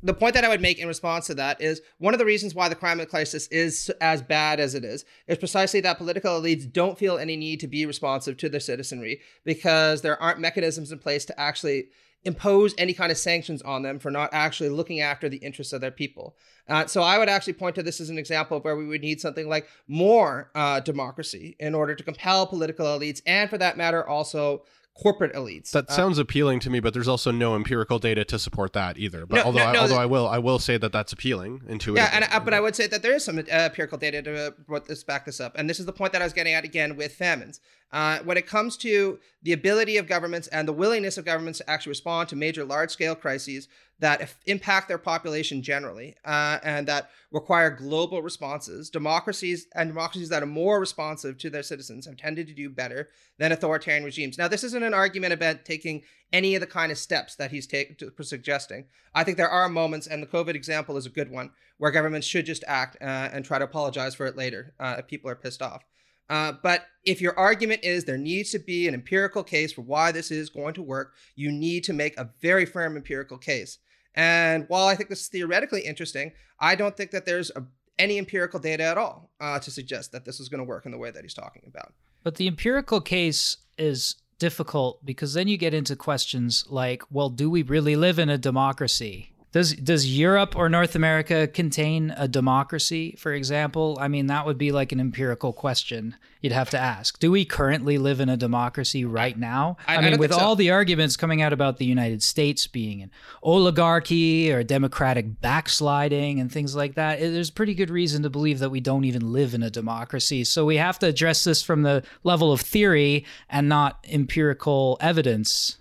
the point that I would make in response to that is one of the reasons why the climate crisis is as bad as it is is precisely that political elites don't feel any need to be responsive to their citizenry because there aren't mechanisms in place to actually impose any kind of sanctions on them for not actually looking after the interests of their people. Uh, so I would actually point to this as an example of where we would need something like more uh, democracy in order to compel political elites and, for that matter, also corporate elites. That Uh, sounds appealing to me, but there's also no empirical data to support that either. But No, although no, I, although I will I will say that that's appealing intuitively. Yeah, and uh, but I would say that there is some uh, empirical data to uh, this back this up, and this is the point that I was getting at again with famines. Uh, when it comes to the ability of governments and the willingness of governments to actually respond to major large-scale crises that impact their population generally uh, and that require global responses, democracies and democracies that are more responsive to their citizens have tended to do better than authoritarian regimes. Now, this isn't an argument about taking any of the kind of steps that he's suggesting. I think there are moments, and the COVID example is a good one, where governments should just act uh, and try to apologize for it later uh, if people are pissed off. Uh, but if your argument is there needs to be an empirical case for why this is going to work, you need to make a very firm empirical case. And while I think this is theoretically interesting, I don't think that there's a, any empirical data at all uh, to suggest that this is going to work in the way that he's talking about. But the empirical case is difficult because then you get into questions like, well, do we really live in a democracy? Does does Europe or North America contain a democracy, for example? I mean, that would be like an empirical question you'd have to ask. Do we currently live in a democracy right now? I- I mean, don't with so. all the arguments coming out about the United States being an oligarchy or democratic backsliding and things like that, it- there's pretty good reason to believe that we don't even live in a democracy. So we have to address this from the level of theory and not empirical evidence.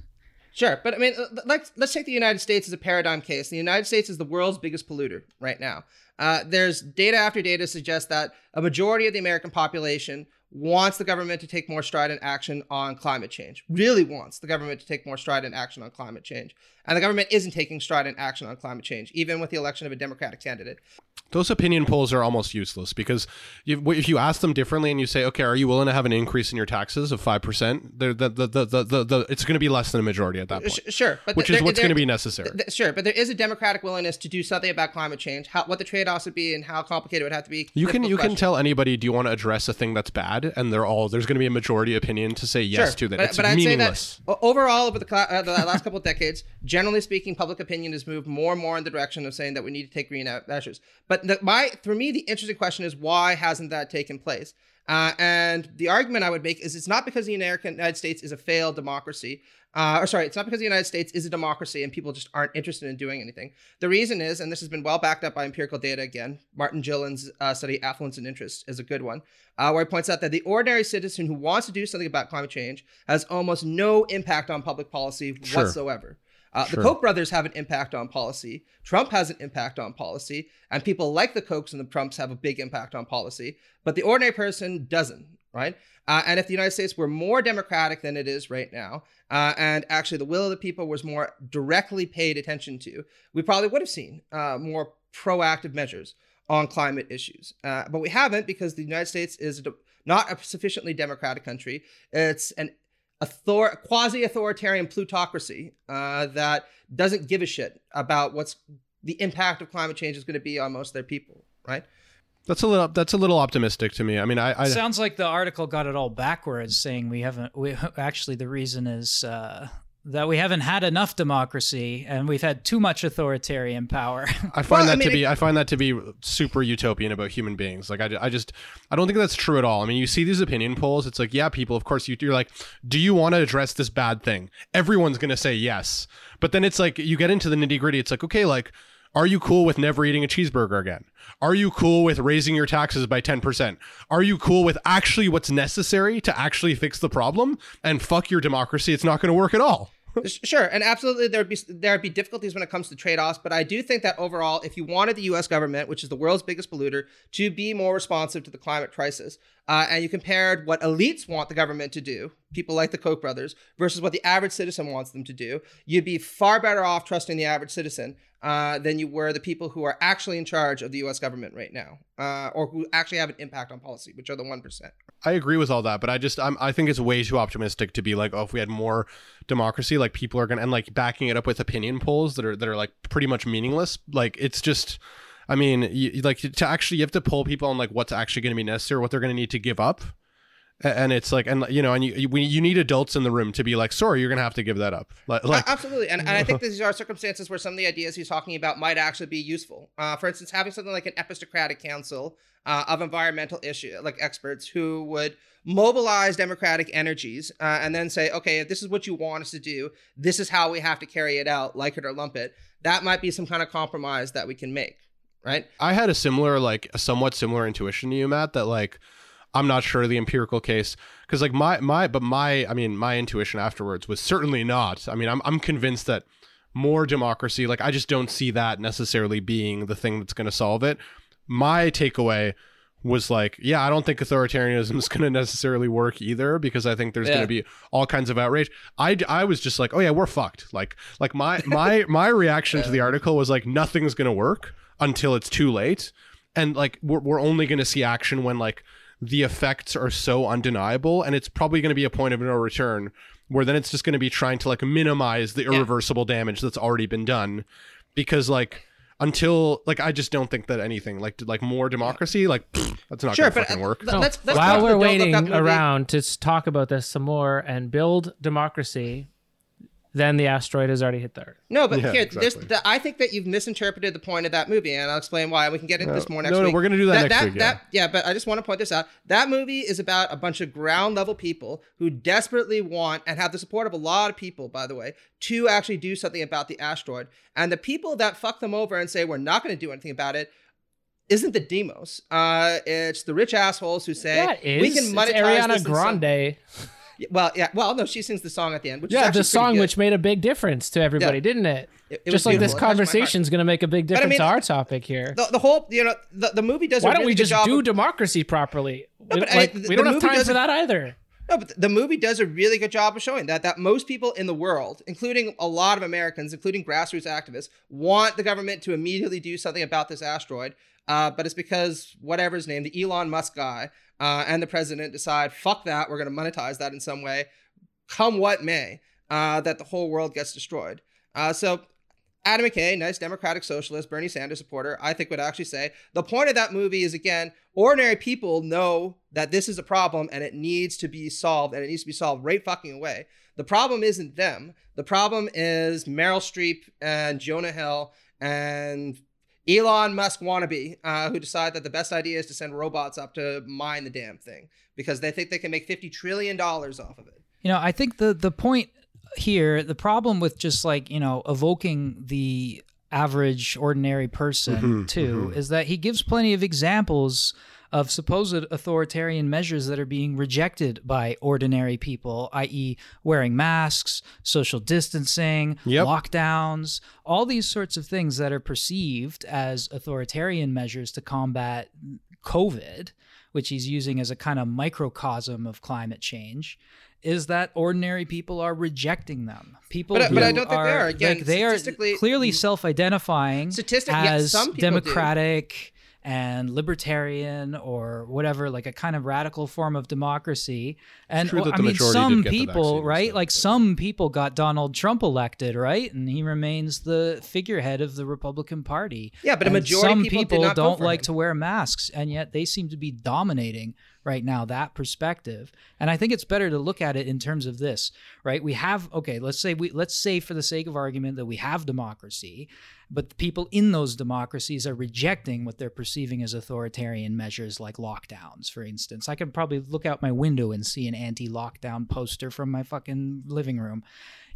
Sure, but I mean, uh, let's let's take the United States as a paradigm case. The United States is the world's biggest polluter right now. Uh, there's data after data suggests that a majority of the American population wants the government to take more strident action on climate change. Really wants the government to take more strident action on climate change, and the government isn't taking strident action on climate change, even with the election of a Democratic candidate. Those opinion polls are almost useless because if you ask them differently and you say, okay, are you willing to have an increase in your taxes of five percent? The, the, the, the, the, the, it's going to be less than a majority at that point, sure, but which is what's going to be necessary. Sure, but there is a democratic willingness to do something about climate change. How, what the trade-offs would be and how complicated it would have to be. You can you can tell anybody, do you want to address a thing that's bad? And they're all there's going to be a majority opinion to say yes Sure, to that. But, it's but I'd meaningless. say that overall, over the, cla- uh, the last couple of decades, generally speaking, public opinion has moved more and more in the direction of saying that we need to take green measures. But the, my, for me, the interesting question is why hasn't that taken place? Uh, and the argument I would make is it's not because the American United States is a failed democracy. Uh, or sorry, it's not because the United States is a democracy and people just aren't interested in doing anything. The reason is, and this has been well backed up by empirical data again, Martin Gilens' uh, study, Affluence and Interest, is a good one, uh, where he points out that the ordinary citizen who wants to do something about climate change has almost no impact on public policy Sure. whatsoever. Uh, Sure. The Koch brothers have an impact on policy. Trump has an impact on policy. And people like the Kochs and the Trumps have a big impact on policy. But the ordinary person doesn't, right? Uh, and if the United States were more democratic than it is right now, uh, and actually the will of the people was more directly paid attention to, we probably would have seen uh, more proactive measures on climate issues. Uh, but we haven't because the United States is de- not a sufficiently democratic country. It's an author- quasi-authoritarian plutocracy uh, that doesn't give a shit about what's the impact of climate change is going to be on most of their people, right? That's a little that's a little optimistic to me. I mean, I, I Sounds like the article got it all backwards, saying we haven't. We actually the reason is uh, that we haven't had enough democracy and we've had too much authoritarian power. I find Well, I that mean, to be I find that to be super utopian about human beings. Like I, I just I don't think that's true at all. I mean, you see these opinion polls. It's like yeah, people. Of course, you, you're like, do you want to address this bad thing? Everyone's gonna say yes. But then it's like you get into the nitty gritty. It's like okay, like. Are you cool with never eating a cheeseburger again? Are you cool with raising your taxes by 10%? Are you cool with actually what's necessary to actually fix the problem? And fuck your democracy, it's not going to work at all. Sure, and absolutely there'd be there'd be difficulties when it comes to trade-offs, but I do think that overall, if you wanted the U.S. government, which is the world's biggest polluter, to be more responsive to the climate crisis, uh, and you compared what elites want the government to do, people like the Koch brothers, versus what the average citizen wants them to do, you'd be far better off trusting the average citizen uh, than you were the people who are actually in charge of the U.S. government right now, uh, or who actually have an impact on policy, which are the one percent. I agree with all that, but I just I'm, I think it's way too optimistic to be like, oh, if we had more democracy, like people are gonna and like backing it up with opinion polls that are that are like pretty much meaningless. Like it's just, I mean, you, like to actually you have to pull people on like what's actually going to be necessary, what they're going to need to give up, and it's like and you know and you you, you need adults in the room to be like, sorry, you're gonna have to give that up. Like, like absolutely, and, and I think these are circumstances where some of the ideas he's talking about might actually be useful. Uh, for instance, having something like an epistocratic council uh, of environmental issue, like experts who would mobilize democratic energies uh, and then say, okay, if this is what you want us to do, this is how we have to carry it out, like it or lump it. That might be some kind of compromise that we can make, right? I had a similar, like, a somewhat similar intuition to you, Matt. That like, I'm not sure the empirical case because, like, my my, but my, I mean, my intuition afterwards was certainly not. I mean, I'm I'm convinced that more democracy, like, I just don't see that necessarily being the thing that's going to solve it. My takeaway was like, yeah, I don't think authoritarianism is going to necessarily work either because I think there's Yeah. going to be all kinds of outrage. I, I was just like, oh yeah, we're fucked. Like like my my my reaction to the article was like nothing's going to work until it's too late, and like we're we're only going to see action when like the effects are so undeniable, and it's probably going to be a point of no return where then it's just going to be trying to like minimize the irreversible damage that's already been done. Because like until like I just don't think that anything like like more democracy like pfft, that's not Sure, gonna but fucking work. th- let's, let's While we're the Don't Look waiting around to talk about this some more and build democracy, then the asteroid has already hit the Earth. No, but Yeah, here, there's exactly. the, I think that you've misinterpreted the point of that movie, and I'll explain why. We can get into No, this more next no, no, we're gonna do that next that, week, yeah. That, yeah, but I just want to point this out. That movie is about a bunch of ground level people who desperately want and have the support of a lot of people, by the way, to actually do something about the asteroid. And the people that fuck them over and say we're not going to do anything about it isn't the demos. Uh, it's the rich assholes who say Yeah, it we is. can It's monetize Ariana this in Grande. Well, yeah, well, no, she sings the song at the end, which is Yeah, the song which made a big difference to everybody, Yeah. didn't it? It- it Just like this beautiful. It touched my heart. conversation is going to make a big I difference mean, to our topic here. The, the whole, you know, the, the movie does. Why don't really we just do of- democracy properly? No, we, but I- the- we don't have movie time for that either. No, but the movie does a really good job of showing that that most people in the world, including a lot of Americans, including grassroots activists, want the government to immediately do something about this asteroid. Uh, but it's because whatever his name, the Elon Musk guy, uh, and the president decide, fuck that, we're going to monetize that in some way, come what may, uh, that the whole world gets destroyed. Uh, so Adam McKay, nice democratic socialist, Bernie Sanders supporter, I think would actually say the point of that movie is again, ordinary people know that this is a problem and it needs to be solved and it needs to be solved right fucking away. The problem isn't them. The problem is Meryl Streep and Jonah Hill and Elon Musk wannabe uh, who decide that the best idea is to send robots up to mine the damn thing because they think they can make fifty trillion dollars off of it. You know, I think the the point here, the problem with just like you know evoking the average ordinary person Mhm, too is that he gives plenty of examples of supposed authoritarian measures that are being rejected by ordinary people, i.e., wearing masks, social distancing, Yep. lockdowns, all these sorts of things that are perceived as authoritarian measures to combat COVID, which he's using as a kind of microcosm of climate change. Is that ordinary people are rejecting them? People, But- but I who don't think they are. Again, like, they are statistically- clearly self-identifying Statistic- yeah, as some people do. democratic and libertarian or whatever, like a kind of radical form of democracy. And true that I the mean, some did get the people, vaccine, right? so- Like some people got Donald Trump elected, right? And he remains the figurehead of the Republican Party. Yeah, but a majority some people, people did not don't for like him. to wear masks, and yet they seem to be dominating right now that perspective. And I think it's better to look at it in terms of this, right? We have okay, let's say we let's say for the sake of argument that we have democracy, but the people in those democracies are rejecting what they're perceiving as authoritarian measures like lockdowns, for instance. I can probably look out my window and see an anti-lockdown poster from my fucking living room.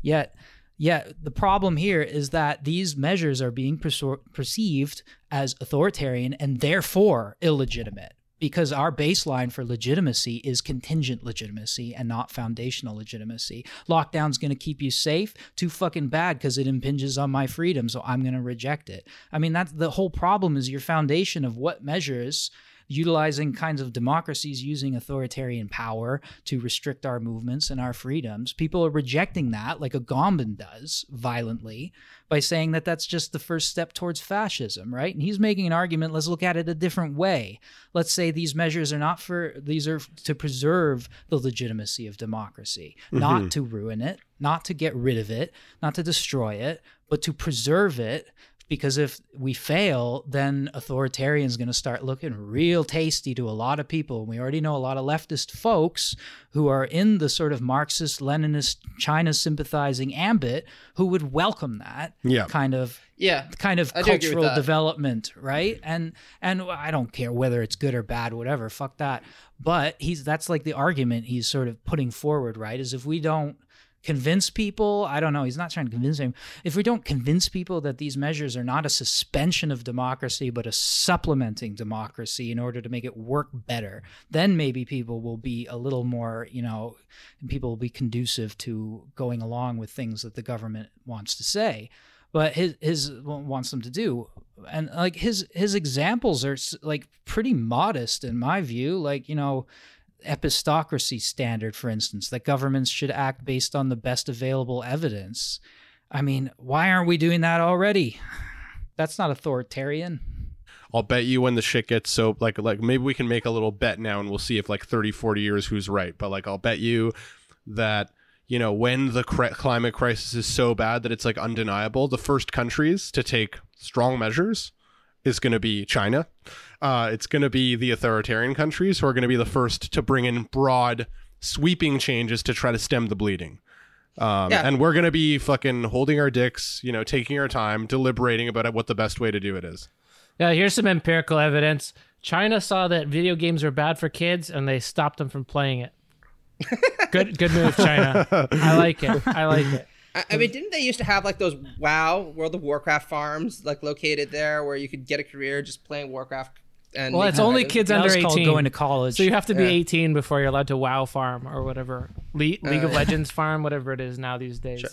Yet Yet the problem here is that these measures are being perso- perceived as authoritarian and therefore illegitimate because our baseline for legitimacy is contingent legitimacy and not foundational legitimacy. Lockdown's going to keep you safe, too fucking bad because it impinges on my freedom, so I'm going to reject it. I mean, that's the whole problem is your foundation of what measures utilizing kinds of democracies using authoritarian power to restrict our movements and our freedoms. People are rejecting that, like Agamben does violently, by saying that that's just the first step towards fascism, right? And he's making an argument. Let's look at it a different way. Let's say these measures are not for, these are to preserve the legitimacy of democracy, mm-hmm. not to ruin it, not to get rid of it, not to destroy it, but to preserve it because if we fail, then authoritarian's going to start looking real tasty to a lot of people. We already know a lot of leftist folks who are in the sort of Marxist, Leninist, China sympathizing ambit who would welcome that Yeah. kind of Yeah. kind of I do agree with cultural development, right? And and I don't care whether it's good or bad, whatever, fuck that. But he's that's like the argument he's sort of putting forward, right? Is if we don't convince people, I don't know, he's not trying to convince him If we don't convince people that these measures are not a suspension of democracy, but a supplementing democracy in order to make it work better, then maybe people will be a little more, you know, people will be conducive to going along with things that the government wants to say. But his his wants them to do. And like his his examples are like pretty modest in my view. Like you know epistocracy standard for instance that governments should act based on the best available evidence. I mean why aren't we doing that already? That's not authoritarian. I'll bet you when the shit gets so like like maybe we can make a little bet now and we'll see if like 30 40 years who's right. But like I'll bet you that you know when the cri- climate crisis is so bad that it's like undeniable the first countries to take strong measures is going to be China uh, it's going to be the authoritarian countries who are going to be the first to bring in broad sweeping changes to try to stem the bleeding um, Yeah. and we're going to be fucking holding our dicks you know taking our time deliberating about what the best way to do it is Yeah, here's some empirical evidence. China saw that video games were bad for kids and they stopped them from playing it. good good move, China. I like it. I like it. I, I mean, didn't they used to have like those WoW World of Warcraft farms like located there where you could get a career just playing Warcraft? And Well, it's only items? kids that under 18. going to college So you have to be Yeah. 18 before you're allowed to WoW farm or whatever. Le- League of Uh, Legends farm, whatever it is now these days. Well,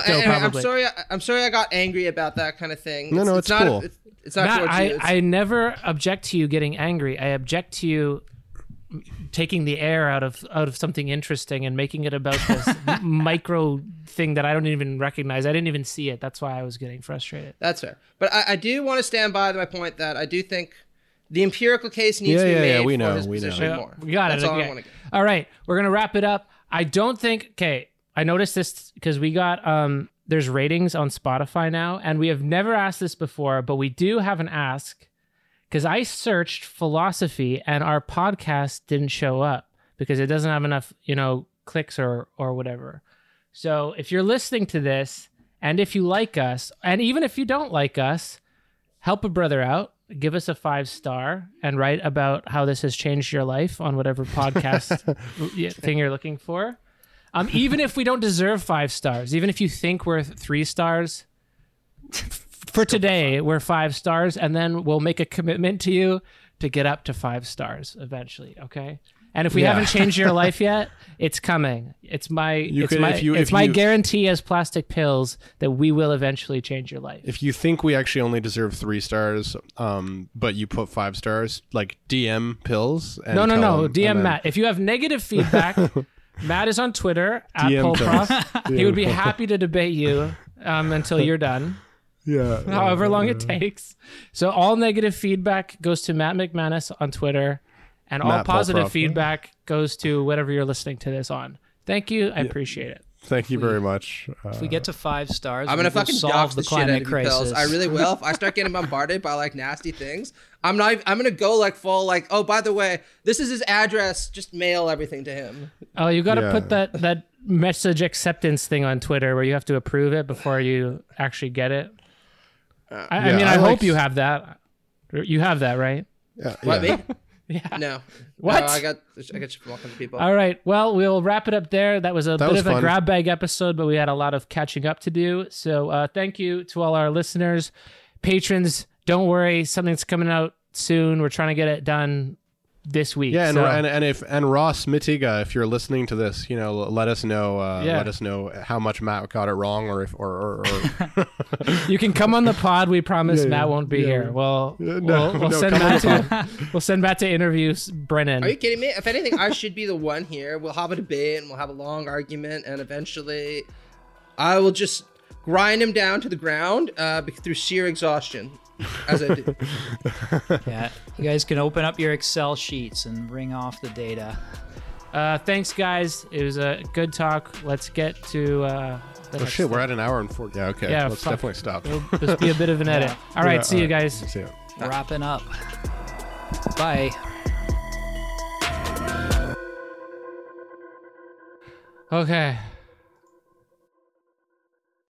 Crypto anyway, probably. I'm sorry. I, I'm sorry. I got angry about that kind of thing. No, no, it's not. cool. It's, it's not Matt, I, you. It's- I never object to you getting angry. I object to you taking the air out of out of something interesting and making it about this micro thing that I don't even recognize. I didn't even see it. That's why I was getting frustrated. That's fair. But I, I do want to stand by my point that I do think the empirical case needs Yeah, to be yeah, made yeah, we for know, his we know. more. we got it. All I Okay. want to get. All right, we're gonna wrap it up. I don't think. Okay, I noticed this because we got um. There's ratings on Spotify now, and we have never asked this before, but we do have an ask because I searched philosophy and our podcast didn't show up because it doesn't have enough, you know, clicks or or whatever. So if you're listening to this and if you like us, and even if you don't like us, help a brother out. Give us a five star and write about how this has changed your life on whatever podcast thing you're looking for. Um, even if we don't deserve five stars, even if you think we're three stars, for today we're five stars, and then we'll make a commitment to you to get up to five stars eventually. Okay. And if we Yeah. haven't changed your life yet, it's coming. It's my You it's could- my you- it's my you- guarantee as plastic pills that we will eventually change your life. If you think we actually only deserve three stars, um, but you put five stars, like DM pills. And no, no, no. them, DM then- Matt. If you have negative feedback, Matt is on Twitter at Polprof. He would be happy to debate you um, until you're done, Yeah. however long it takes. So all negative feedback goes to Matt McManus on Twitter, and all Matt positive Polprof. feedback goes to whatever you're listening to this on. Thank you. I appreciate it. Thank you very much. Uh, If we get to five stars, I'm gonna will fucking solve dox the the, shit out climate of you, pills. crisis. I really will. If I start getting bombarded by like nasty things, I'm not. I'm gonna go like full like. Oh, by the way, this is his address. Just mail everything to him. Oh, you got to Yeah. put that that message acceptance thing on Twitter where you have to approve it before you actually get it. I, I Yeah, mean, I, I hope like- you have that. You have that, right? yeah, What yeah. me? Yeah. No. What? No, I got. I got shit from all kinds of people. All right. Well, we'll wrap it up there. That was a bit was of a grab bag episode, but we had a lot of catching up to do. So uh, thank you to all our listeners, patrons. Don't worry, something's coming out soon. We're trying to get it done this week. Yeah, and, So- and and if and Ross Mittiga, if you're listening to this, you know, let us know. Uh, Yeah. Let us know how much Matt got it wrong, or if or or, or you can come on the pod. We promise Yeah, Matt yeah, won't be yeah. here. Well, Yeah, we'll, no, we'll no, send come on Matt to we'll send Matt to interview Brennan. Are you kidding me? If anything, I should be the one here. We'll have a debate and we'll have a long argument, and eventually, I will just grind him down to the ground uh, through sheer exhaustion, as I do. yeah, you guys can open up your Excel sheets and ring off the data. Uh, thanks, guys. It was a good talk. Let's get to. Uh, oh next shit, we're at an hour and four. Yeah, okay, Yeah, let's fuck. definitely stop. It'll just be a bit of an edit. All right, Yeah, see you all right. guys. See ya. Wrapping up. Bye. Okay.